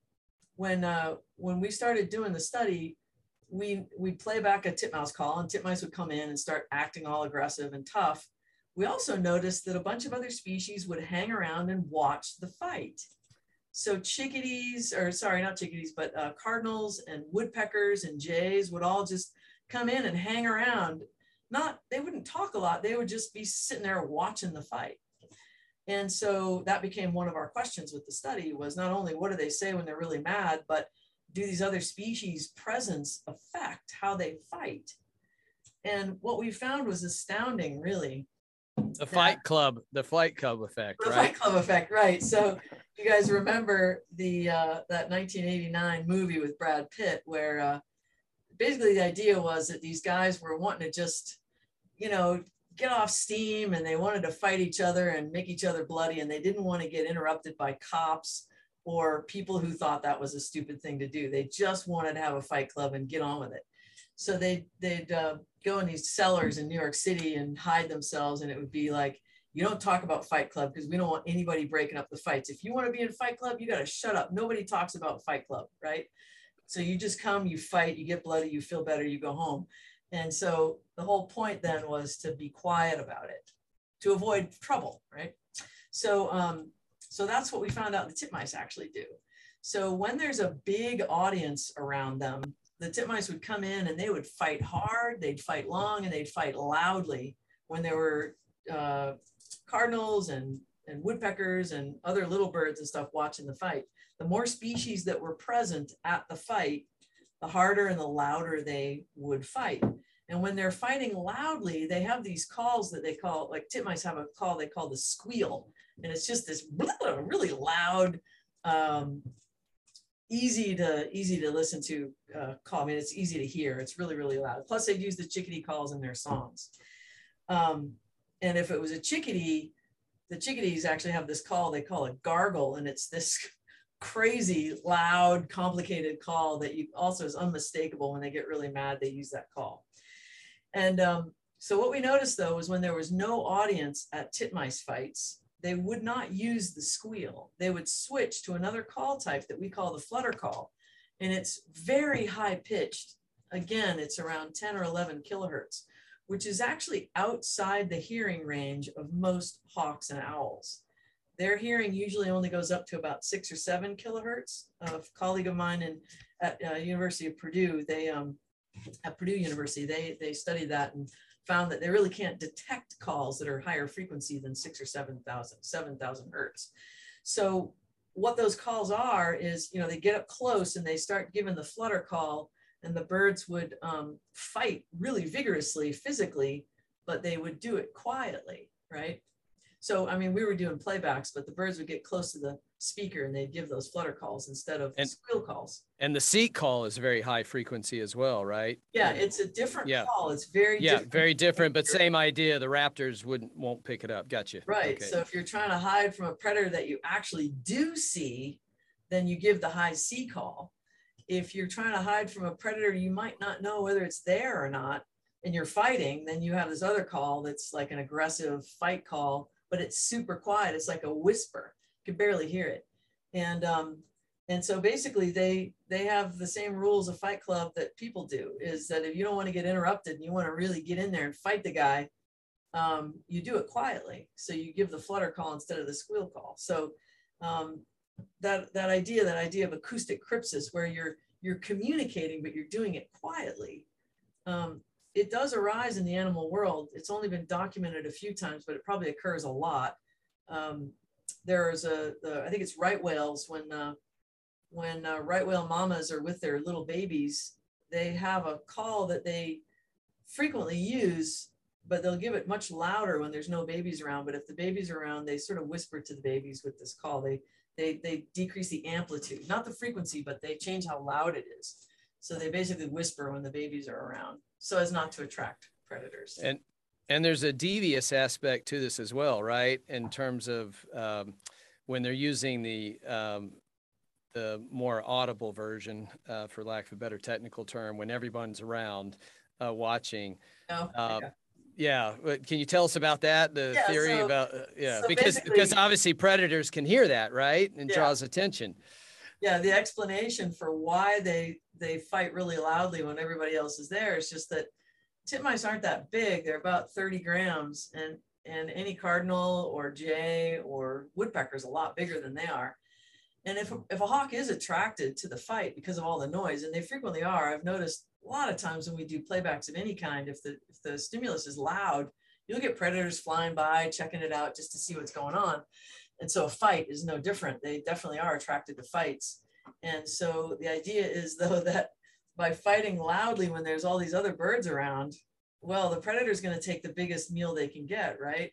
when uh, when we started doing the study, we we play back a titmouse call and titmice would come in and start acting all aggressive and tough. We also noticed that a bunch of other species would hang around and watch the fight. So chickadees, or sorry, not chickadees, but uh, cardinals and woodpeckers and jays would all just come in and hang around. Not, they wouldn't talk a lot. They would just be sitting there watching the fight. And so that became one of our questions with the study was not only what do they say when they're really mad, but do these other species presence affect how they fight? And what we found was astounding, really. The fight club, the fight club effect, the right? fight club effect, right. So you guys remember the uh, that 1989 movie with Brad Pitt where uh, basically the idea was that these guys were wanting to just, you know, get off steam and they wanted to fight each other and make each other bloody and they didn't want to get interrupted by cops or people who thought that was a stupid thing to do. They just wanted to have a fight club and get on with it. So they, they'd uh, go in these cellars in New York City and hide themselves. And it would be like, you don't talk about Fight Club because we don't want anybody breaking up the fights. If you want to be in Fight Club, you got to shut up. Nobody talks about Fight Club, right? So you just come, you fight, you get bloody, you feel better, you go home. And so the whole point then was to be quiet about it, to avoid trouble, right? So um, so that's what we found out the titmice actually do. So when there's a big audience around them, the titmice would come in and they would fight hard, they'd fight long, and they'd fight loudly when there were uh, cardinals and, and woodpeckers and other little birds and stuff watching the fight. The more species that were present at the fight, the harder and the louder they would fight. And when they're fighting loudly, they have these calls that they call, like titmice have a call they call the squeal and it's just this [laughs] really loud um, easy to easy to listen to uh, call i mean it's easy to hear. It's really really loud. Plus they use the chickadee calls in their songs. Um, and if it was a chickadee the chickadees actually have this call they call it gargle and it's this [laughs] crazy loud complicated call that you also is unmistakable. When they get really mad they use that call. And um, so what we noticed though was when there was no audience at titmice fights they would not use the squeal. They would switch to another call type that we call the flutter call. And it's very high pitched. again, it's around 10 or 11 kilohertz, which is actually outside the hearing range of most hawks and owls. Their hearing usually only goes up to about six or seven kilohertz. A colleague of mine in, at uh, University of Purdue, they um, at Purdue University, they they studied that and found that they really can't detect calls that are higher frequency than six or 7,000, 7,000 hertz. So what those calls are is, you know, they get up close and they start giving the flutter call and the birds would um, fight really vigorously physically, but they would do it quietly, right? So, I mean, we were doing playbacks, but the birds would get close to the speaker and they'd give those flutter calls instead of and, squeal calls. And the seek call is very high frequency as well, right? Yeah, it's a different yeah. call. It's very yeah, different. very different, but same idea. The raptors wouldn't won't pick it up. Gotcha. Right. Okay. So if you're trying to hide from a predator that you actually do see, then you give the high C call. If you're trying to hide from a predator you might not know whether it's there or not, and you're fighting, then you have this other call that's like an aggressive fight call but it's super quiet. It's like a whisper. Can barely hear it. And um, and so basically they they have the same rules of Fight Club that people do. Is that if you don't want to get interrupted and you want to really get in there and fight the guy, um, you do it quietly. So you give the flutter call instead of the squeal call. So um, that that idea, that idea of acoustic crypsis, where you're you're communicating but you're doing it quietly, um, it does arise in the animal world. It's only been documented a few times, but it probably occurs a lot. Um, there's a, the, I think it's right whales when, uh, when uh, right whale mamas are with their little babies, they have a call that they frequently use, but they'll give it much louder when there's no babies around. But if the babies are around, they sort of whisper to the babies with this call. They, they, they decrease the amplitude, not the frequency, but they change how loud it is. So they basically whisper when the babies are around so as not to attract predators. And and there's a devious aspect to this as well, right? In terms of um, when they're using the um, the more audible version, uh, for lack of a better technical term, when everyone's around uh, watching. Oh, uh, yeah. yeah. Can you tell us about that? The yeah, theory so, about uh, yeah, so because because obviously predators can hear that, right, and yeah. draws attention. Yeah, the explanation for why they they fight really loudly when everybody else is there is just that titmice aren't that big. They're about 30 grams and, and any cardinal or jay or woodpecker is a lot bigger than they are. And if, if a hawk is attracted to the fight because of all the noise, and they frequently are, I've noticed a lot of times when we do playbacks of any kind, if the, if the stimulus is loud, you'll get predators flying by, checking it out just to see what's going on. And so a fight is no different. They definitely are attracted to fights. And so the idea is though [laughs] that by fighting loudly when there's all these other birds around, well, the predator's going to take the biggest meal they can get, right?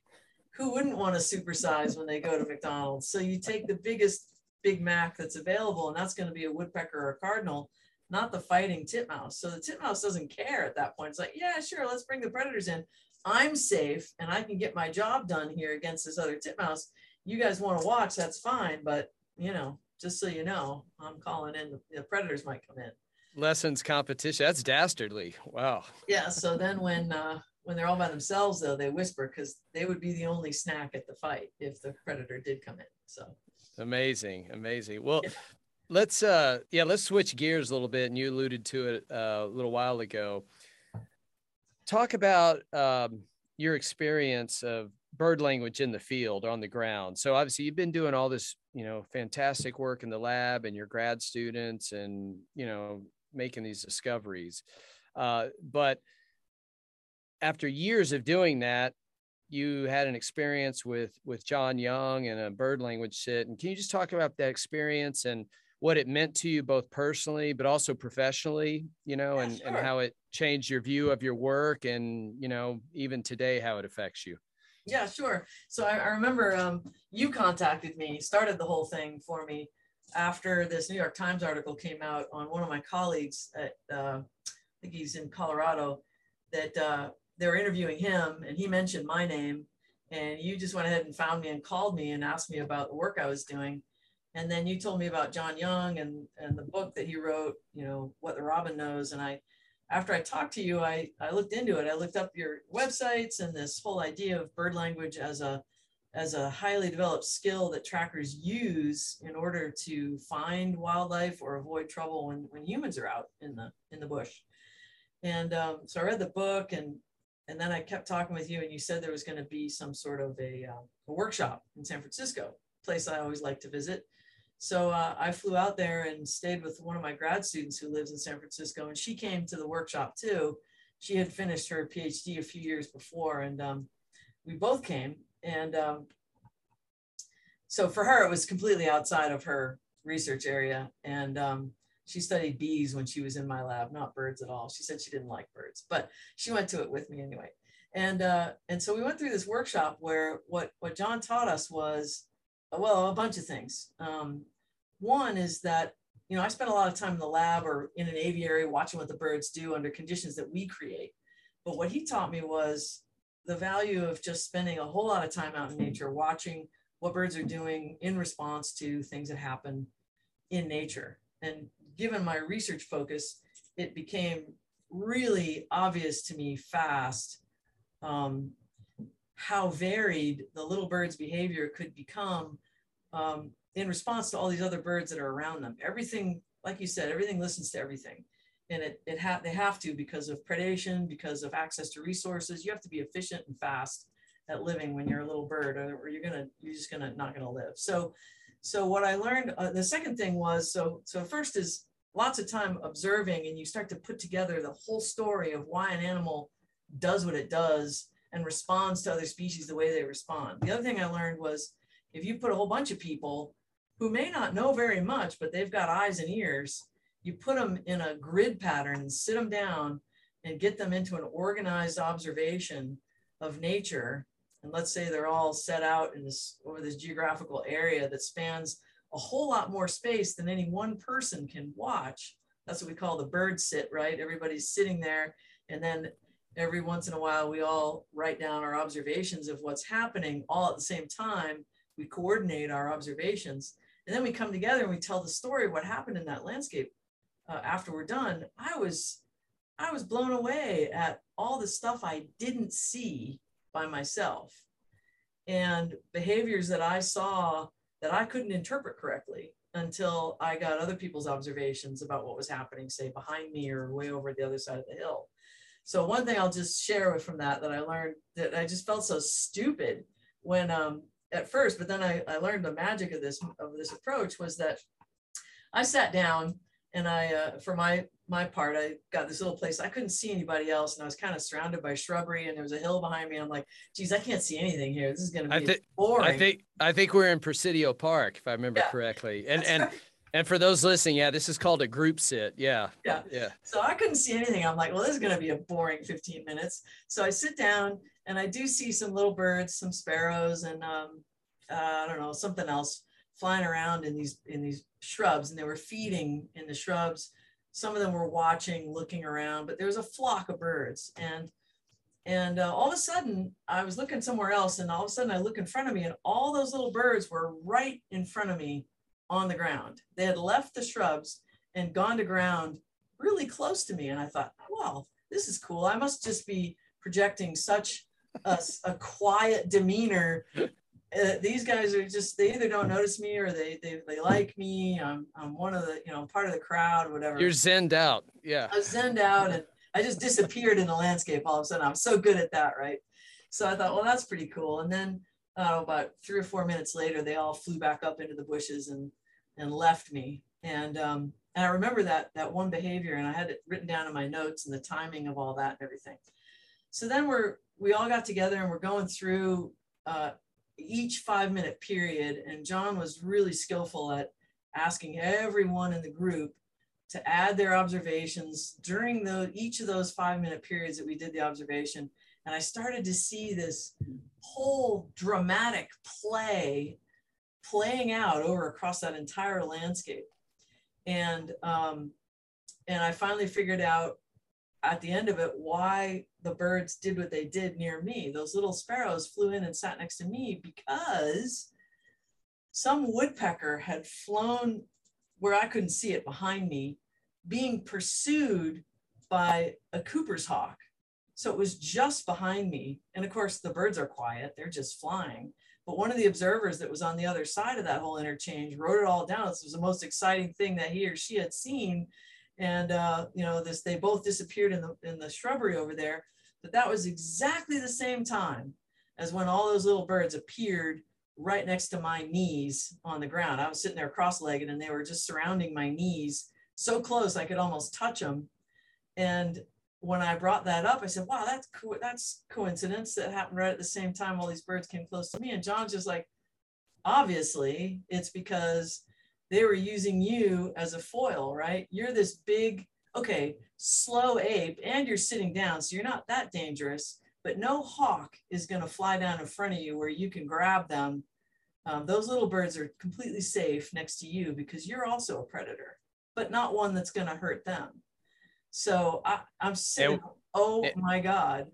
Who wouldn't want to supersize when they go to McDonald's? So you take the biggest Big Mac that's available, and that's going to be a woodpecker or a cardinal, not the fighting titmouse. So the titmouse doesn't care at that point. It's like, yeah, sure, let's bring the predators in. I'm safe and I can get my job done here against this other titmouse. You guys want to watch, that's fine, but you know, just so you know, I'm calling in the predators might come in. Lessons competition. That's dastardly. Wow. Yeah. So then when uh, when they're all by themselves, though, they whisper because they would be the only snack at the fight if the predator did come in. So amazing, amazing. Well. Yeah. Let's uh yeah, let's switch gears a little bit and you alluded to it uh, a little while ago. Talk about um, your experience of bird language in the field on the ground. So obviously you've been doing all this, you know, fantastic work in the lab and your grad students and, you know, making these discoveries. Uh, but after years of doing that, you had an experience with with Jon Young and a bird language sit. And can you just talk about that experience and what it meant to you both personally, but also professionally, you know, yeah, and, sure. and how it changed your view of your work and, you know, even today, how it affects you? Yeah, sure. So I, I remember um, you contacted me, started the whole thing for me after this New York Times article came out on one of my colleagues at, uh, I think he's in Colorado, that uh, they were interviewing him and he mentioned my name. And you just went ahead and found me and called me and asked me about the work I was doing. And then you told me about Jon Young and, and the book that he wrote, you know, What the Robin Knows. And I after I talked to you, I, I looked into it. I looked up your websites and this whole idea of bird language as a as a highly developed skill that trackers use in order to find wildlife or avoid trouble when, when humans are out in the in the bush. And um, so I read the book and and then I kept talking with you and you said there was going to be some sort of a, uh, a, workshop in San Francisco, place I always like to visit. So uh, I flew out there and stayed with one of my grad students who lives in San Francisco and she came to the workshop too. She had finished her PhD a few years before and um, we both came and um, so for her it was completely outside of her research area and um, she studied bees when she was in my lab, not birds at all. She said she didn't like birds, but she went to it with me anyway. And uh, and so we went through this workshop where what what Jon taught us was, well, a bunch of things. Um, one is that you know I spent a lot of time in the lab or in an aviary watching what the birds do under conditions that we create. But what he taught me was the value of just spending a whole lot of time out in nature watching what birds are doing in response to things that happen in nature and given my research focus, it became really obvious to me fast um, how varied the little bird's behavior could become um, in response to all these other birds that are around them. Everything, like you said, everything listens to everything. And it, it ha- they have to because of predation, because of access to resources. You have to be efficient and fast at living when you're a little bird, or, you're gonna you're just gonna not gonna live. So so what I learned, uh, the second thing was, so, so first is lots of time observing and you start to put together the whole story of why an animal does what it does and responds to other species the way they respond. The other thing I learned was if you put a whole bunch of people who may not know very much, but they've got eyes and ears, you put them in a grid pattern and sit them down and get them into an organized observation of nature and let's say they're all set out in this over this geographical area that spans a whole lot more space than any one person can watch. That's what we call the bird sit, right? Everybody's sitting there, and then every once in a while we all write down our observations of what's happening all at the same time. We coordinate our observations, and then we come together and we tell the story of what happened in that landscape uh, after we're done. I was I was blown away at all the stuff I didn't see by myself and behaviors that I saw that I couldn't interpret correctly until I got other people's observations about what was happening, say behind me or way over the other side of the hill. So one thing I'll just share from that that I learned that I just felt so stupid when um, at first, but then I, I learned the magic of this of this approach was that I sat down and I, uh, for my my part, I got this little place. I couldn't see anybody else, and I was kind of surrounded by shrubbery, and there was a hill behind me. I'm like, geez, I can't see anything here. This is going to be I th- boring. I think I think we're in Presidio Park, if I remember yeah, correctly. And and right. and for those listening, yeah, this is called a group sit. Yeah. Yeah. Yeah. So I couldn't see anything. I'm like, well, this is going to be a boring 15 minutes. So I sit down, and I do see some little birds, some sparrows, and um, uh, I don't know something else flying around in these in these shrubs, and they were feeding in the shrubs some of them were watching, looking around, but there was a flock of birds. And and uh, all of a sudden, I was looking somewhere else, and all of a sudden, I look in front of me, and all those little birds were right in front of me on the ground. They had left the shrubs and gone to ground really close to me. And I thought, well, this is cool. I must just be projecting such a, a quiet demeanor uh, these guys are just they either don't notice me or they they, they like me. I'm i'm one of the you know part of the crowd whatever. You're zenned out yeah. I was zenned out and i just disappeared in the landscape all of a sudden. I'm so good at that right? So i thought well that's pretty cool. And then uh, about three or four minutes later they all flew back up into the bushes and and left me. And um and i remember that that one behavior and i had it written down in my notes and the timing of all that and everything. So then we're we all got together and we're going through uh, each five minute period. And Jon was really skillful at asking everyone in the group to add their observations during the, each of those five minute periods that we did the observation. And I started to see this whole dramatic play playing out over across that entire landscape. And, um, and I finally figured out at the end of it why the birds did what they did near me. Those little sparrows flew in and sat next to me because some woodpecker had flown where I couldn't see it behind me, being pursued by a Cooper's hawk. So it was just behind me. And of course, the birds are quiet, they're just flying. But one of the observers that was on the other side of that whole interchange wrote it all down. This was the most exciting thing that he or she had seen and uh, you know this they both disappeared in the in the shrubbery over there. But that was exactly the same time as when all those little birds appeared right next to my knees on the ground. I was sitting there cross-legged and they were just surrounding my knees so close I could almost touch them. And when I brought that up, I said, wow, that's co- that's coincidence that happened right at the same time all these birds came close to me. And Jon's just like, obviously it's because they were using you as a foil, right? You're this big, okay, slow ape and you're sitting down. So you're not that dangerous but no hawk is going to fly down in front of you where you can grab them. Um, those little birds are completely safe next to you because you're also a predator, but not one that's going to hurt them. So I, am saying, oh my God.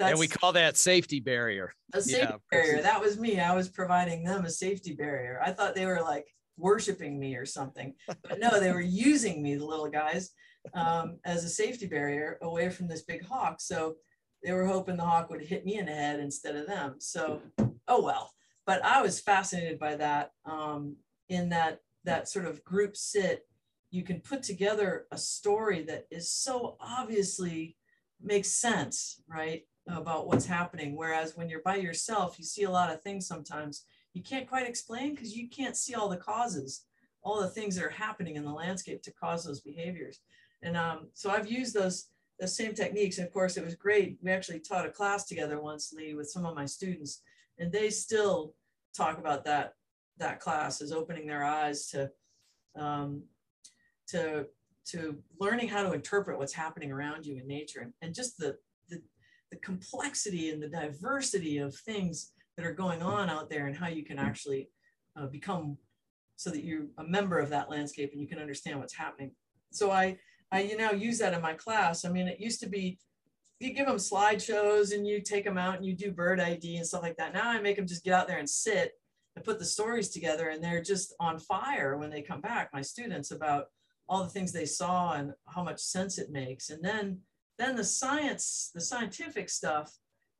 and we call that safety barrier. A safety yeah, barrier. That was me. I was providing them a safety barrier. I thought they were like worshiping me or something, but no, they were using me, the little guys, um, as a safety barrier away from this big hawk. So they were hoping the hawk would hit me in the head instead of them. So, oh well. But I was fascinated by that. Um, in that that sort of group sit, you can put together a story that is so obviously makes sense, right, about what's happening. Whereas when you're by yourself, you see a lot of things sometimes you can't quite explain because you can't see all the causes, all the things that are happening in the landscape to cause those behaviors. And um, so I've used those the same techniques. And of course, it was great. We actually taught a class together once, Lee, with some of my students, and they still talk about that that class as opening their eyes to um, to to learning how to interpret what's happening around you in nature and, and just the, the the complexity and the diversity of things that are going on out there and how you can actually uh, become so that you're a member of that landscape and you can understand what's happening. So I I you now use that in my class. I mean, it used to be you give them slideshows and you take them out and you do bird ID and stuff like that. Now I make them just get out there and sit and put the stories together and they're just on fire when they come back, my students, about all the things they saw and how much sense it makes. And then then the science, the scientific stuff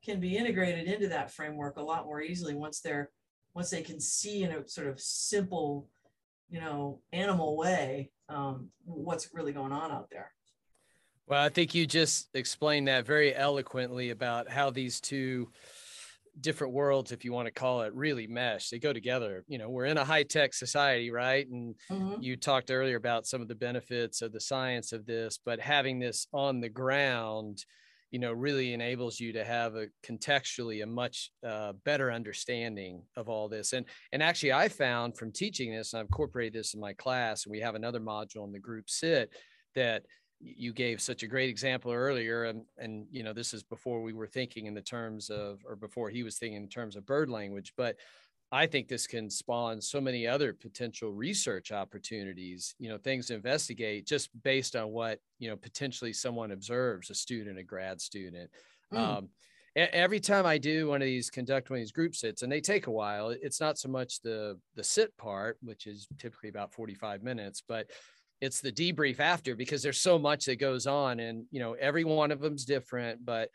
can be integrated into that framework a lot more easily once they're once they can see in a sort of simple, you know, animal way um, what's really going on out there. Well, I think you just explained that very eloquently about how these two different worlds, if you want to call it, really mesh. They go together. You know, we're in a high tech society, right? And mm-hmm. you talked earlier about some of the benefits of the science of this, but having this on the ground you know really enables you to have a contextually a much uh, better understanding of all this. And and actually i found from teaching this and i've incorporated this in my class and we have another module in the group sit that you gave such a great example earlier. And and you know this is before we were thinking in the terms of or before he was thinking in terms of bird language but I think this can spawn so many other potential research opportunities, you know, things to investigate just based on what, you know, potentially someone observes, a student, a grad student. Mm. Um, every time I do one of these, conduct one of these group sits, and they take a while, it's not so much the the sit part, which is typically about 45 minutes, but it's the debrief after because there's so much that goes on and you know every one of them's different but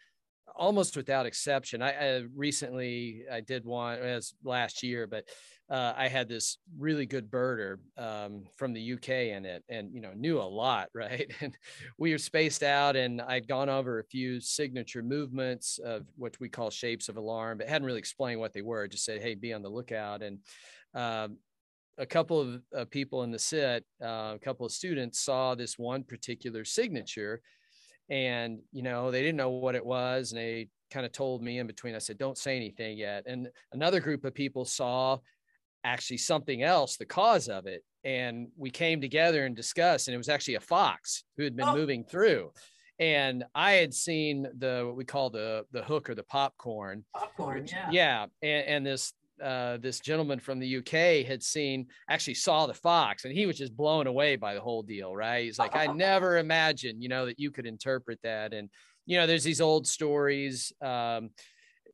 almost without exception. I, I, recently I did one as last year, but uh, I had this really good birder um, from the UK in it, and you know knew a lot, [laughs] right? And we were spaced out, and I'd gone over a few signature movements of what we call shapes of alarm, but hadn't really explained what they were. Just said, "Hey, be on the lookout." And um, a couple of uh, people in the sit, uh, a couple of students saw this one particular signature and you know they didn't know what it was and they kind of told me in between i said don't say anything yet. And another group of people saw actually something else the cause of it and we came together and discussed and it was actually a fox who had been oh. moving through. And i had seen the what we call the the hook or the popcorn popcorn which, yeah. yeah and, and this uh, this gentleman from the UK had seen, actually saw the fox, and he was just blown away by the whole deal. Right? He's like, I [laughs] never imagined, you know, that you could interpret that. And you know, there's these old stories, um,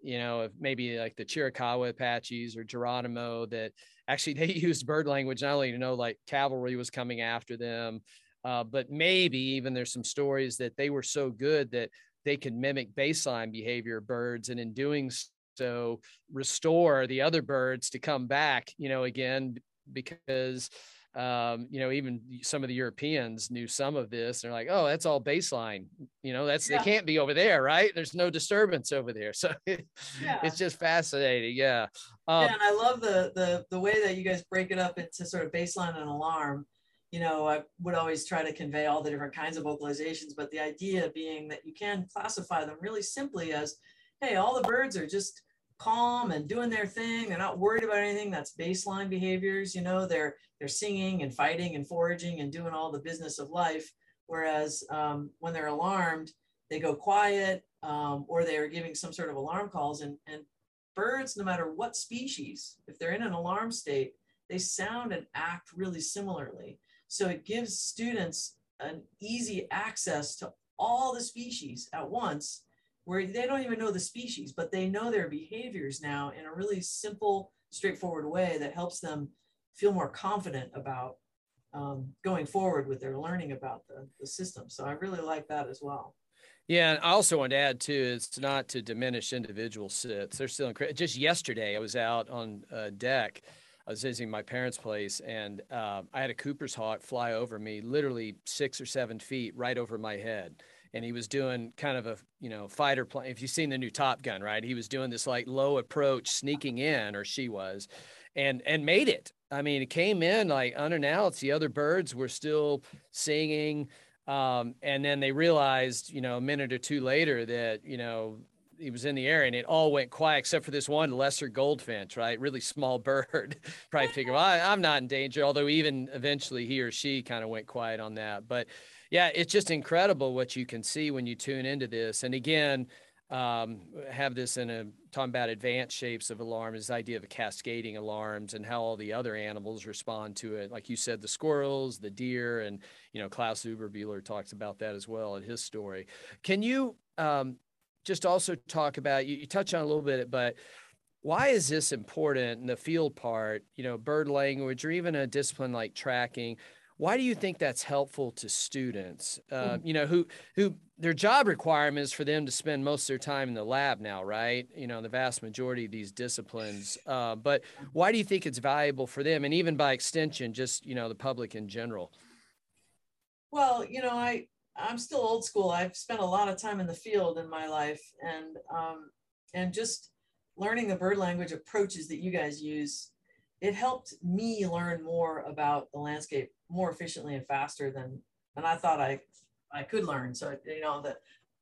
you know, of maybe like the Chiricahua Apaches or Geronimo that actually [laughs] they used bird language not only to know like cavalry was coming after them, uh, but maybe even there's some stories that they were so good that they could mimic baseline behavior of birds, and in doing so restore the other birds to come back you know again because um, you know, even some of the Europeans knew some of this. They're like, oh, that's all baseline. You know, that's yeah. they can't be over there, right? There's no disturbance over there. So it, [laughs] yeah. it's just fascinating. Yeah. Um, yeah, and I love the the the way that you guys break it up into sort of baseline and alarm. You know, I would always try to convey all the different kinds of vocalizations, but the idea being that you can classify them really simply as, hey, all the birds are just calm and doing their thing. They're not worried about anything. That's baseline behaviors. You know, they're they're singing and fighting and foraging and doing all the business of life. Whereas um, when they're alarmed, they go quiet um, or they are giving some sort of alarm calls. And, and birds, no matter what species, if they're in an alarm state, they sound and act really similarly. So it gives students an easy access to all the species at once where they don't even know the species, but they know their behaviors now in a really simple, straightforward way that helps them feel more confident about um, going forward with their learning about the, the system. So I really like that as well. Yeah, and I also want to add too, it's not to diminish individual sits. They're still incredible. Just yesterday, I was out on a deck. I was visiting my parents' place, and uh, I had a Cooper's hawk fly over me, literally six or seven feet right over my head and he was doing kind of a you know fighter plane. If you've seen the new Top Gun, right? He was doing this like low approach, sneaking in, or she was, and and made it. I mean, it came in like unannounced. The other birds were still singing, um, and then they realized, you know, a minute or two later that you know he was in the air and it all went quiet except for this one lesser goldfinch, right? Really small bird. [laughs] Probably figure, well, I, I'm not in danger. Although even eventually he or she kind of went quiet on that, but yeah, it's just incredible what you can see when you tune into this. And again, um, have this in a talking about advanced shapes of alarm is idea of cascading alarms and how all the other animals respond to it. Like you said, the squirrels, the deer, and you know Klaus Zuberbühler talks about that as well in his story. Can you um, just also talk about you, you touch on a little bit, but why is this important in the field part? You know, bird language or even a discipline like tracking why do you think that's helpful to students? Uh, you know, who who their job requirement is for them to spend most of their time in the lab now, right? You know, the vast majority of these disciplines. Uh, but why do you think it's valuable for them, and even by extension, just you know, the public in general? Well, you know, I I'm still old school. I've spent a lot of time in the field in my life, and um, and just learning the bird language approaches that you guys use it helped me learn more about the landscape more efficiently and faster than than I thought I I could learn. So you know that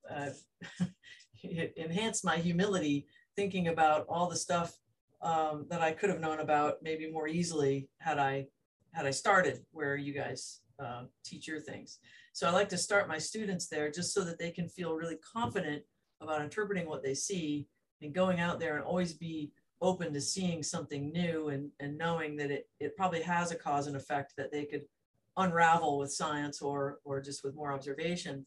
uh, [laughs] it enhanced my humility thinking about all the stuff um, that I could have known about maybe more easily had I had I started where you guys uh, teach your things. So I like to start my students there just so that they can feel really confident about interpreting what they see and going out there and always be open to seeing something new and, and knowing that it, it probably has a cause and effect that they could unravel with science or, or just with more observation.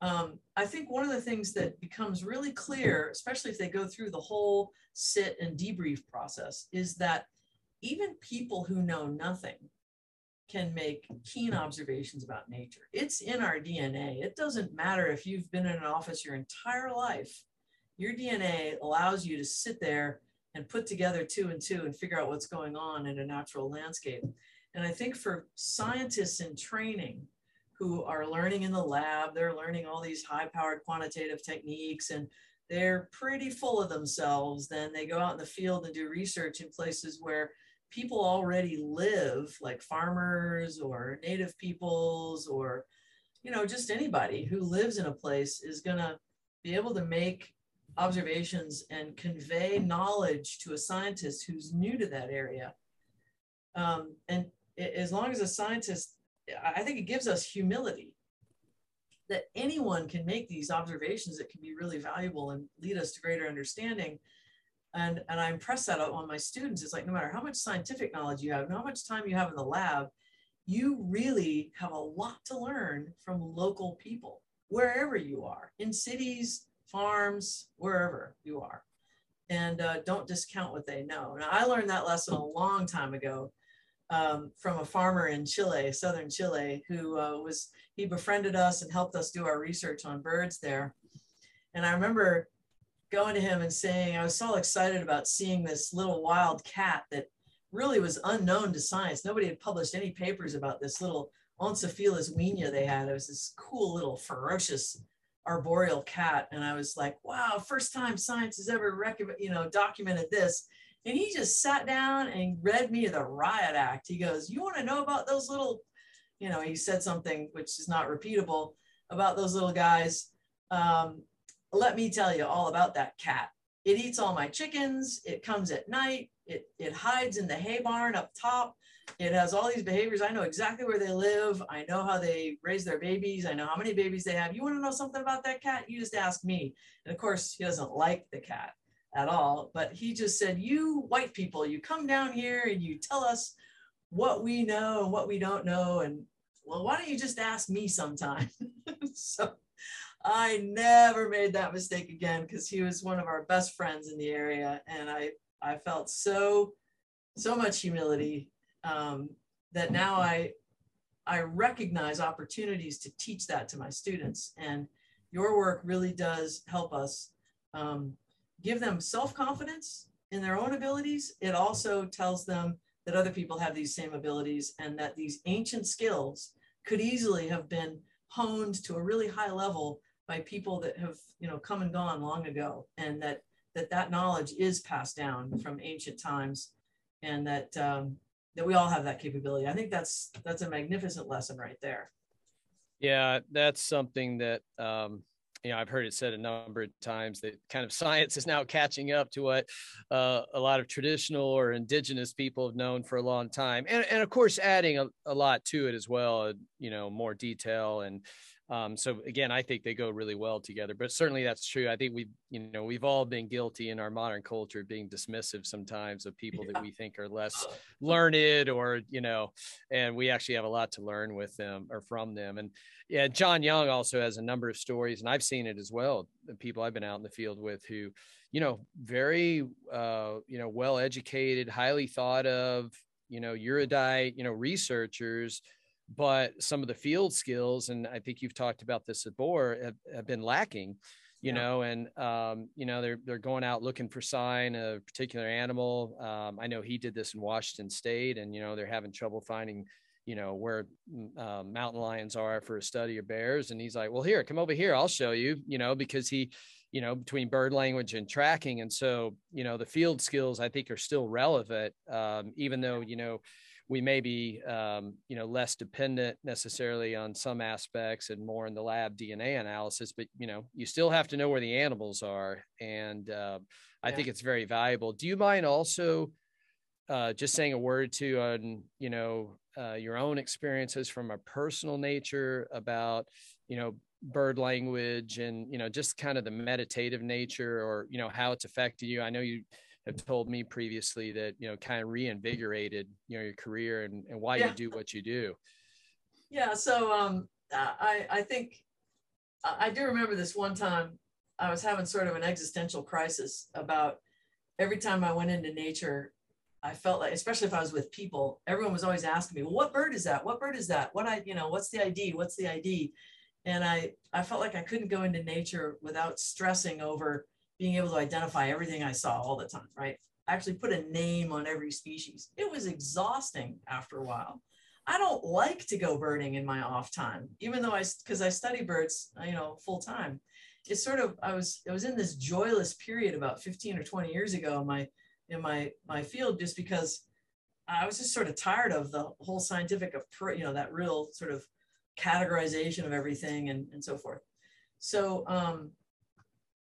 Um, I think one of the things that becomes really clear, especially if they go through the whole sit and debrief process, is that even people who know nothing can make keen observations about nature. It's in our DNA. It doesn't matter if you've been in an office your entire life. Your DNA allows you to sit there and put together two and two and figure out what's going on in a natural landscape. And I think for scientists in training who are learning in the lab, they're learning all these high powered quantitative techniques and they're pretty full of themselves. Then they go out in the field and do research in places where people already live, like farmers or native peoples or, you know, just anybody who lives in a place is going to be able to make observations and convey knowledge to a scientist who's new to that area. Um, and as long as a scientist, I think it gives us humility that anyone can make these observations that can be really valuable and lead us to greater understanding. And, and I impress that on my students. It's like no matter how much scientific knowledge you have, no how much time you have in the lab, you really have a lot to learn from local people, wherever you are, in cities, farms, wherever you are. And uh, don't discount what they know. Now, I learned that lesson a long time ago um, from a farmer in Chile, southern Chile, who uh, was, he befriended us and helped us do our research on birds there. And I remember going to him and saying, I was so excited about seeing this little wild cat that really was unknown to science. Nobody had published any papers about this little Oncifelis guigna they had. It was this cool little ferocious arboreal cat. And I was like, wow, first time science has ever rec- you know, documented this. And he just sat down and read me the riot act. He goes, you want to know about those little, you know, he said something which is not repeatable about those little guys. Um, let me tell you all about that cat. It eats all my chickens. It comes at night. It, it hides in the hay barn up top. It has all these behaviors. I know exactly where they live. I know how they raise their babies. I know how many babies they have. You want to know something about that cat? You just ask me. And of course, he doesn't like the cat at all. But he just said, You white people, you come down here and you tell us what we know and what we don't know. And well, why don't you just ask me sometime? [laughs] so I never made that mistake again because he was one of our best friends in the area. And I, I felt so, so much humility um, that now I, I recognize opportunities to teach that to my students. And your work really does help us um, give them self-confidence in their own abilities. It also tells them that other people have these same abilities and that these ancient skills could easily have been honed to a really high level by people that have you know come and gone long ago and that that that knowledge is passed down from ancient times and that um, that we all have that capability i think that's that's a magnificent lesson right there yeah that's something that um, you know, I've heard it said a number of times that kind of [laughs] science is now catching up to what uh, a lot of traditional or indigenous people have known for a long time, and and of course adding a, a lot to it as well. You know, more detail and um, so again, I think they go really well together. But certainly that's true. I think we, you know, we've all been guilty in our modern culture being dismissive sometimes of people yeah. that we think are less learned or you know, and we actually have a lot to learn with them or from them. And yeah, Jon Young also has a number of stories, and I've seen it as well. The people I've been out in the field with who, you know, very, uh, you know, well educated, highly thought of, you know, erudite, you know, researchers but some of the field skills, and I think you've talked about this at Bohr, have, have been lacking. You yeah. know, and um, you know they're they're going out looking for sign of a particular animal. Um, I know he did this in Washington State, and you know they're having trouble finding you know where uh, mountain lions are for a study of bears and he's like well here come over here i'll show you you know because he you know between bird language and tracking and so you know the field skills i think are still relevant um, even though you know we may be um, you know less dependent necessarily on some aspects and more in the lab dna analysis but you know you still have to know where the animals are. And uh, i yeah. think it's very valuable. Do you mind also uh, just saying a word to on you know uh, your own experiences from a personal nature about you know bird language and you know just kind of the meditative nature or you know how it's affected you? I know you have told me previously that you know kind of reinvigorated you know your career and, and why yeah. you do what you do. Yeah so um i i think i do remember this one time i was having sort of an existential crisis about every time i went into nature i felt like especially if i was with people everyone was always asking me well what bird is that? What bird is that? What i you know what's the id what's the id and i i felt like i couldn't go into nature without stressing over being able to identify everything I saw all the time, right? I actually put a name on every species. It was exhausting after a while. I don't like to go birding in my off time, even though I, because I study birds, you know, full time. It's sort of, I was, it was in this joyless period about 15 or 20 years ago in my, in my, my field, just because I was just sort of tired of the whole scientific, you know, that real sort of categorization of everything and, and so forth. So, um,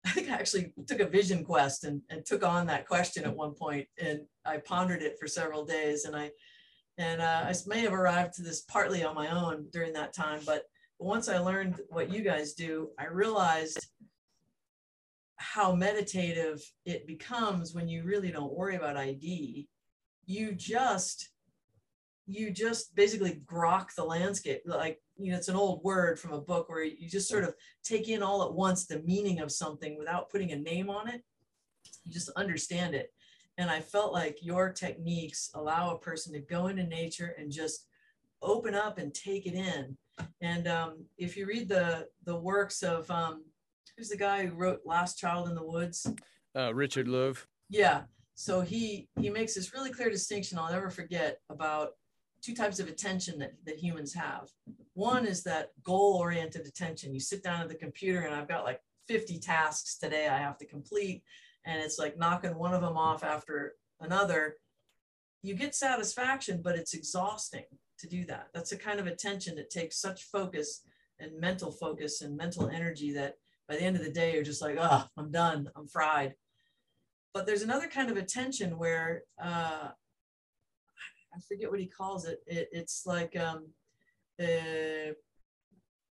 [laughs] I think I actually took a vision quest and, and took on that question at one point and I pondered it for several days and I and uh, I may have arrived to this partly on my own during that time but once I learned what you guys do I realized how meditative it becomes when you really don't worry about ID you just you just basically grok the landscape like you know it's an old word from a book where you just sort of take in all at once the meaning of something without putting a name on it. You just understand it. And i felt like your techniques allow a person to go into nature and just open up and take it in. And um, if you read the the works of um, who's the guy who wrote last child in the woods? Uh, richard Louv yeah. So he he makes this really clear distinction I'll never forget about two types of attention that, that humans have. One is that goal oriented attention. You sit down at the computer and I've got like 50 tasks today I have to complete, and it's like knocking one of them off after another. You get satisfaction, but it's exhausting to do that. That's the kind of attention that takes such focus and mental focus and mental energy that by the end of the day, you're just like, oh, I'm done, I'm fried. But there's another kind of attention where uh, I forget what he calls it. it it's like um, uh,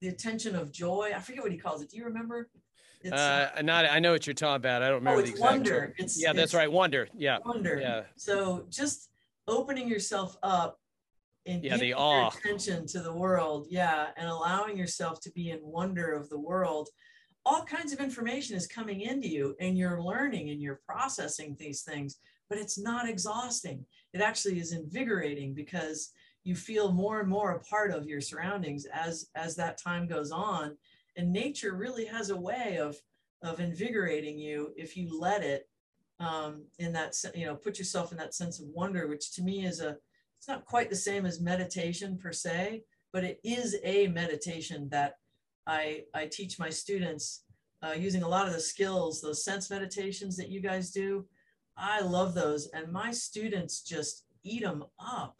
the attention of joy. I forget what he calls it. Do you remember? It's, uh, not. I know what you're talking about. I don't remember oh, the exact wonder. Term. It's, yeah, that's right. Wonder. Yeah. Wonder. Yeah. So just opening yourself up and Yeah, the giving your attention to the world. Yeah, and allowing yourself to be in wonder of the world. All kinds of information is coming into you, and you're learning and you're processing these things. But it's not exhausting. It actually is invigorating because you feel more and more a part of your surroundings as as that time goes on. And nature really has a way of of invigorating you if you let it um, in that you know put yourself in that sense of wonder which to me is a it's not quite the same as meditation per se but it is a meditation that i i teach my students uh, using a lot of the skills those sense meditations that you guys do i love those and my students just eat them up.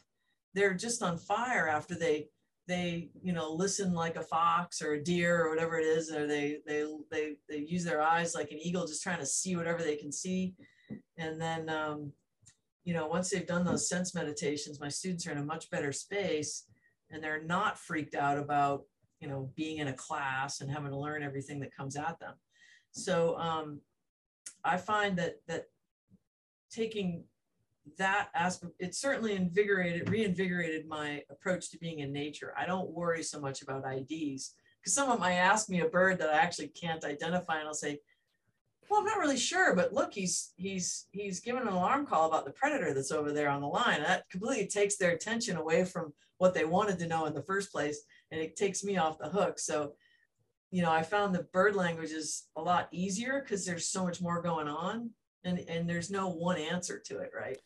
They're just on fire after they they you know listen like a fox or a deer or whatever it is or they they they, they use their eyes like an eagle just trying to see whatever they can see. And then um, you know once they've done those sense meditations my students are in a much better space and they're not freaked out about you know being in a class and having to learn everything that comes at them. So um, i find that that taking that aspect, it certainly invigorated, reinvigorated my approach to being in nature. I don't worry so much about IDs because someone might ask me a bird that I actually can't identify, and I'll say, "Well, I'm not really sure, but look, he's he's he's given an alarm call about the predator that's over there on the line." That completely takes their attention away from what they wanted to know in the first place, and it takes me off the hook. So, you know, I found the bird language is a lot easier because there's so much more going on, and and there's no one answer to it, right?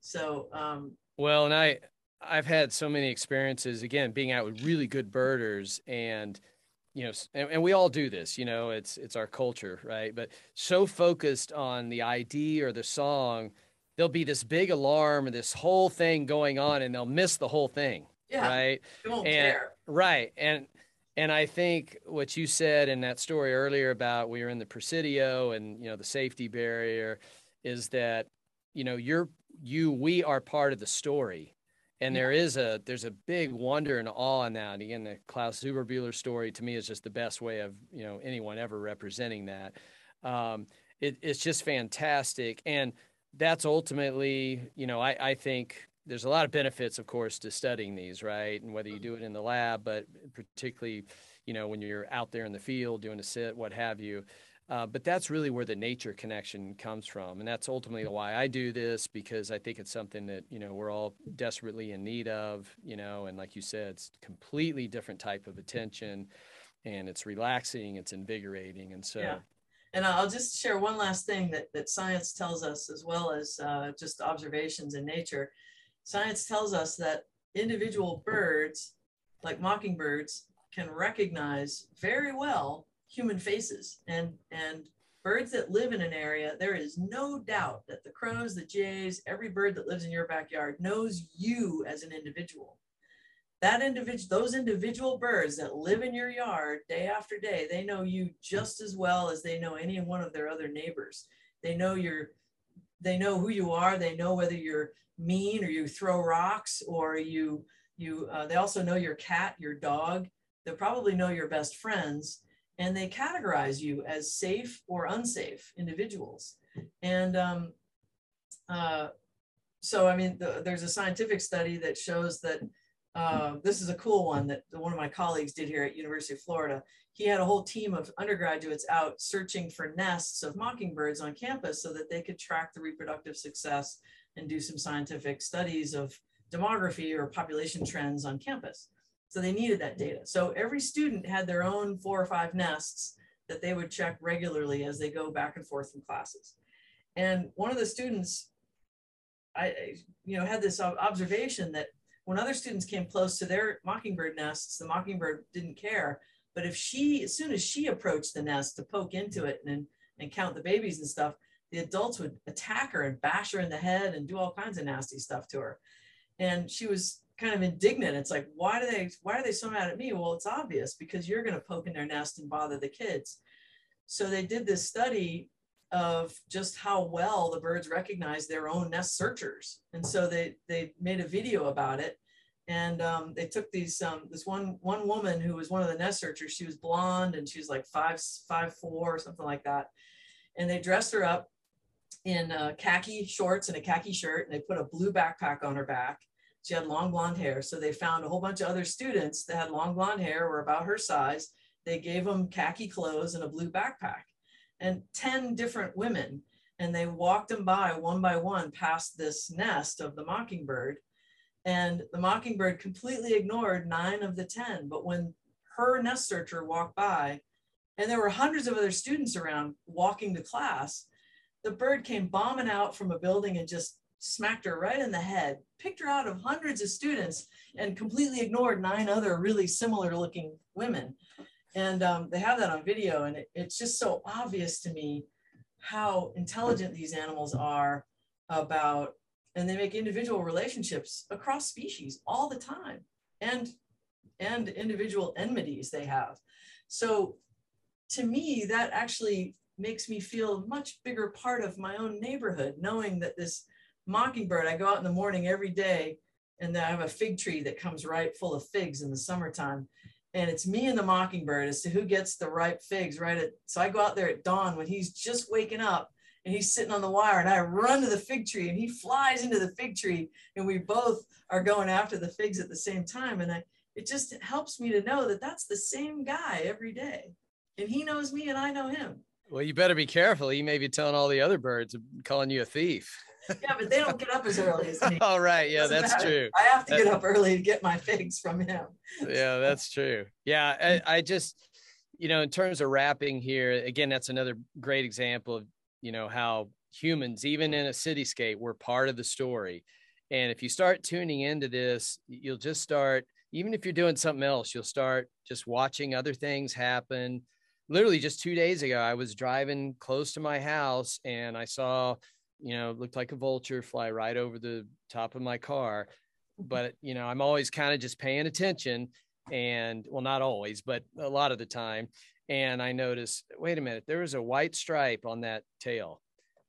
So um, Well, and I I've had so many experiences again being out with really good birders and you know and, and we all do this you know it's it's our culture right but so focused on the id or the song there'll be this big alarm or this whole thing going on and they'll miss the whole thing yeah, right they won't and- care. Right. And and I think what you said in that story earlier about we were in the Presidio and you know the safety barrier is that you know you're you we are part of the story. And there is a there's a big wonder and awe in that. and Again, the Klaus Zuberbühler story to me is just the best way of you know anyone ever representing that. Um, it, it's just fantastic, and that's ultimately you know I, I think there's a lot of benefits, of course, to studying these, right? And whether you do it in the lab, but particularly, you know, when you're out there in the field doing a sit, what have you. Uh, but that's really where the nature connection comes from, and that's ultimately why I do this because I think it's something that you know we're all desperately in need of, you know, and like you said, it's completely different type of attention, and it's relaxing, it's invigorating, and so Yeah. And I'll just share one last thing that, that science tells us, as well as uh, just observations in nature. Science tells us that individual birds, like mockingbirds, can recognize very well human faces. And, and birds that live in an area, there is no doubt that the crows, the jays, every bird that lives in your backyard knows you as an individual. That individual, those individual birds that live in your yard day after day, they know you just as well as they know any one of their other neighbors. They know your, they know who you are. They know whether you're mean or you throw rocks or you, you. Uh, they also know your cat, your dog. They probably know your best friends, and they categorize you as safe or unsafe individuals. And um, uh, so, I mean, the, there's a scientific study that shows that uh, this is a cool one that one of my colleagues did here at University of Florida. He had a whole team of undergraduates out searching for nests of mockingbirds on campus so that they could track the reproductive success and do some scientific studies of demography or population trends on campus. So they needed that data. So every student had their own four or five nests that they would check regularly as they go back and forth from classes. And one of the students, I, you know, had this observation that when other students came close to their mockingbird nests, the mockingbird didn't care. But if she, as soon as she approached the nest to poke into it and, and count the babies and stuff, the adults would attack her and bash her in the head and do all kinds of nasty stuff to her. And she was kind of indignant. It's like, why do they, why are they so mad at me? Well, it's obvious because you're going to poke in their nest and bother the kids. So they did this study of just how well the birds recognize their own nest searchers. And so they, they made a video about it. And um, they took these, um, this one, one woman who was one of the nest searchers, she was blonde and she was like five, five, four or something like that. And they dressed her up in uh, khaki shorts and a khaki shirt and they put a blue backpack on her back. She had long blonde hair. So they found a whole bunch of other students that had long blonde hair, were about her size. They gave them khaki clothes and a blue backpack and 10 different women. And they walked them by one by one past this nest of the mockingbird. And the mockingbird completely ignored nine of the 10. But when her nest searcher walked by, and there were hundreds of other students around walking to class, the bird came bombing out from a building and just smacked her right in the head, picked her out of hundreds of students, and completely ignored nine other really similar looking women. And um, they have that on video, and it, it's just so obvious to me how intelligent these animals are about, and they make individual relationships across species all the time, and and individual enmities they have. So to me, that actually makes me feel a much bigger part of my own neighborhood, knowing that this mockingbird, I go out in the morning every day and then I have a fig tree that comes right full of figs in the summertime. And it's me and the mockingbird as to who gets the ripe figs right at. So I go out there at dawn when he's just waking up and he's sitting on the wire and I run to the fig tree and he flies into the fig tree and we both are going after the figs at the same time. And I, it just helps me to know that that's the same guy every day. And he knows me and I know him. Well, you better be careful. He may be telling all the other birds, calling you a thief. yeah, but they don't get up as early as me. [laughs] All right. Yeah, that's matter. true. I have to get up early to get my figs from him. yeah, that's true. Yeah, I, [laughs] I just, you know, in terms of wrapping here, again, that's another great example of, you know, how humans, even in a cityscape, we're part of the story. And if you start tuning into this, you'll just start, even if you're doing something else, you'll start just watching other things happen. Literally, just two days ago, I was driving close to my house and I saw you know, looked like a vulture fly right over the top of my car. Mm-hmm. But, you know, I'm always kind of just paying attention and well, not always, but a lot of the time. And I noticed, wait a minute, there was a white stripe on that tail.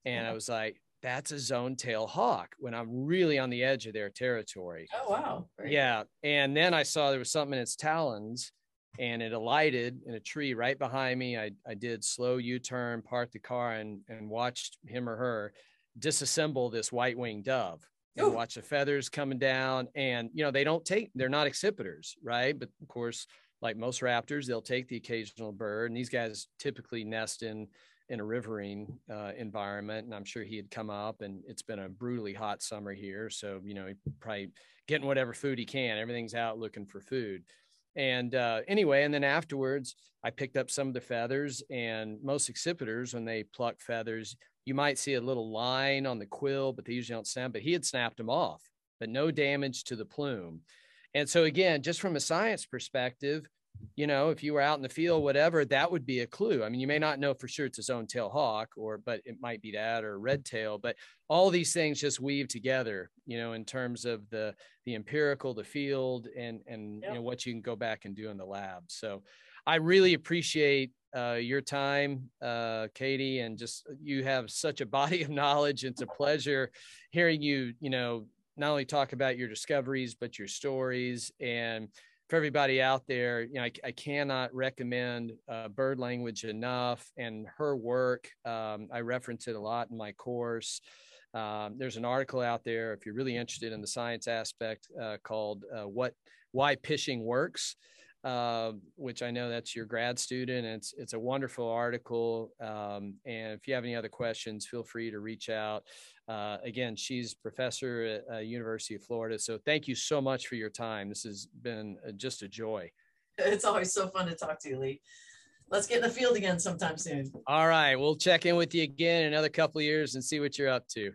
And I was like, that's a zone tail hawk when I'm really on the edge of their territory. Oh, wow. Very yeah. And then I saw there was something in its talons and it alighted in a tree right behind me. I, I did slow U turn, parked the car, and, and watched him or her disassemble this white winged dove and watch the feathers coming down. And, you know, they don't take, they're not accipiters, right? But of course, like most raptors, they'll take the occasional bird. And these guys typically nest in, in a riverine uh, environment. And I'm sure he had come up and it's been a brutally hot summer here. So, you know, he probably getting whatever food he can. Everything's out looking for food. And uh, anyway, and then afterwards, I picked up some of the feathers. And most accipiters, when they pluck feathers, you might see a little line on the quill, but they usually don't snap. But he had snapped them off, but no damage to the plume. And so again, just from a science perspective, you know, if you were out in the field, whatever, that would be a clue. I mean, you may not know for sure it's a zone tail hawk, or but it might be that or red tail. But all these things just weave together, you know, in terms of the the empirical, the field, and and yep. you know what you can go back and do in the lab. So, I really appreciate uh, your time, uh, Katie, and just you have such a body of [laughs] knowledge. It's a pleasure hearing you, you know, not only talk about your discoveries, but your stories. And for everybody out there, you know, I, I cannot recommend uh, bird language enough and her work. Um, I reference it a lot in my course. Um, there's an article out there if you're really interested in the science aspect uh, called uh, "What Why Pishing Works." Uh, which I know that's your grad student. It's it's a wonderful article. Um, and if you have any other questions, feel free to reach out. Uh, again, she's professor at uh, University of Florida. So thank you so much for your time. This has been uh, just a joy. It's always so fun to talk to you, Lee. let's get in the field again sometime soon. All right. We'll check in with you again in another couple years and see what you're up to.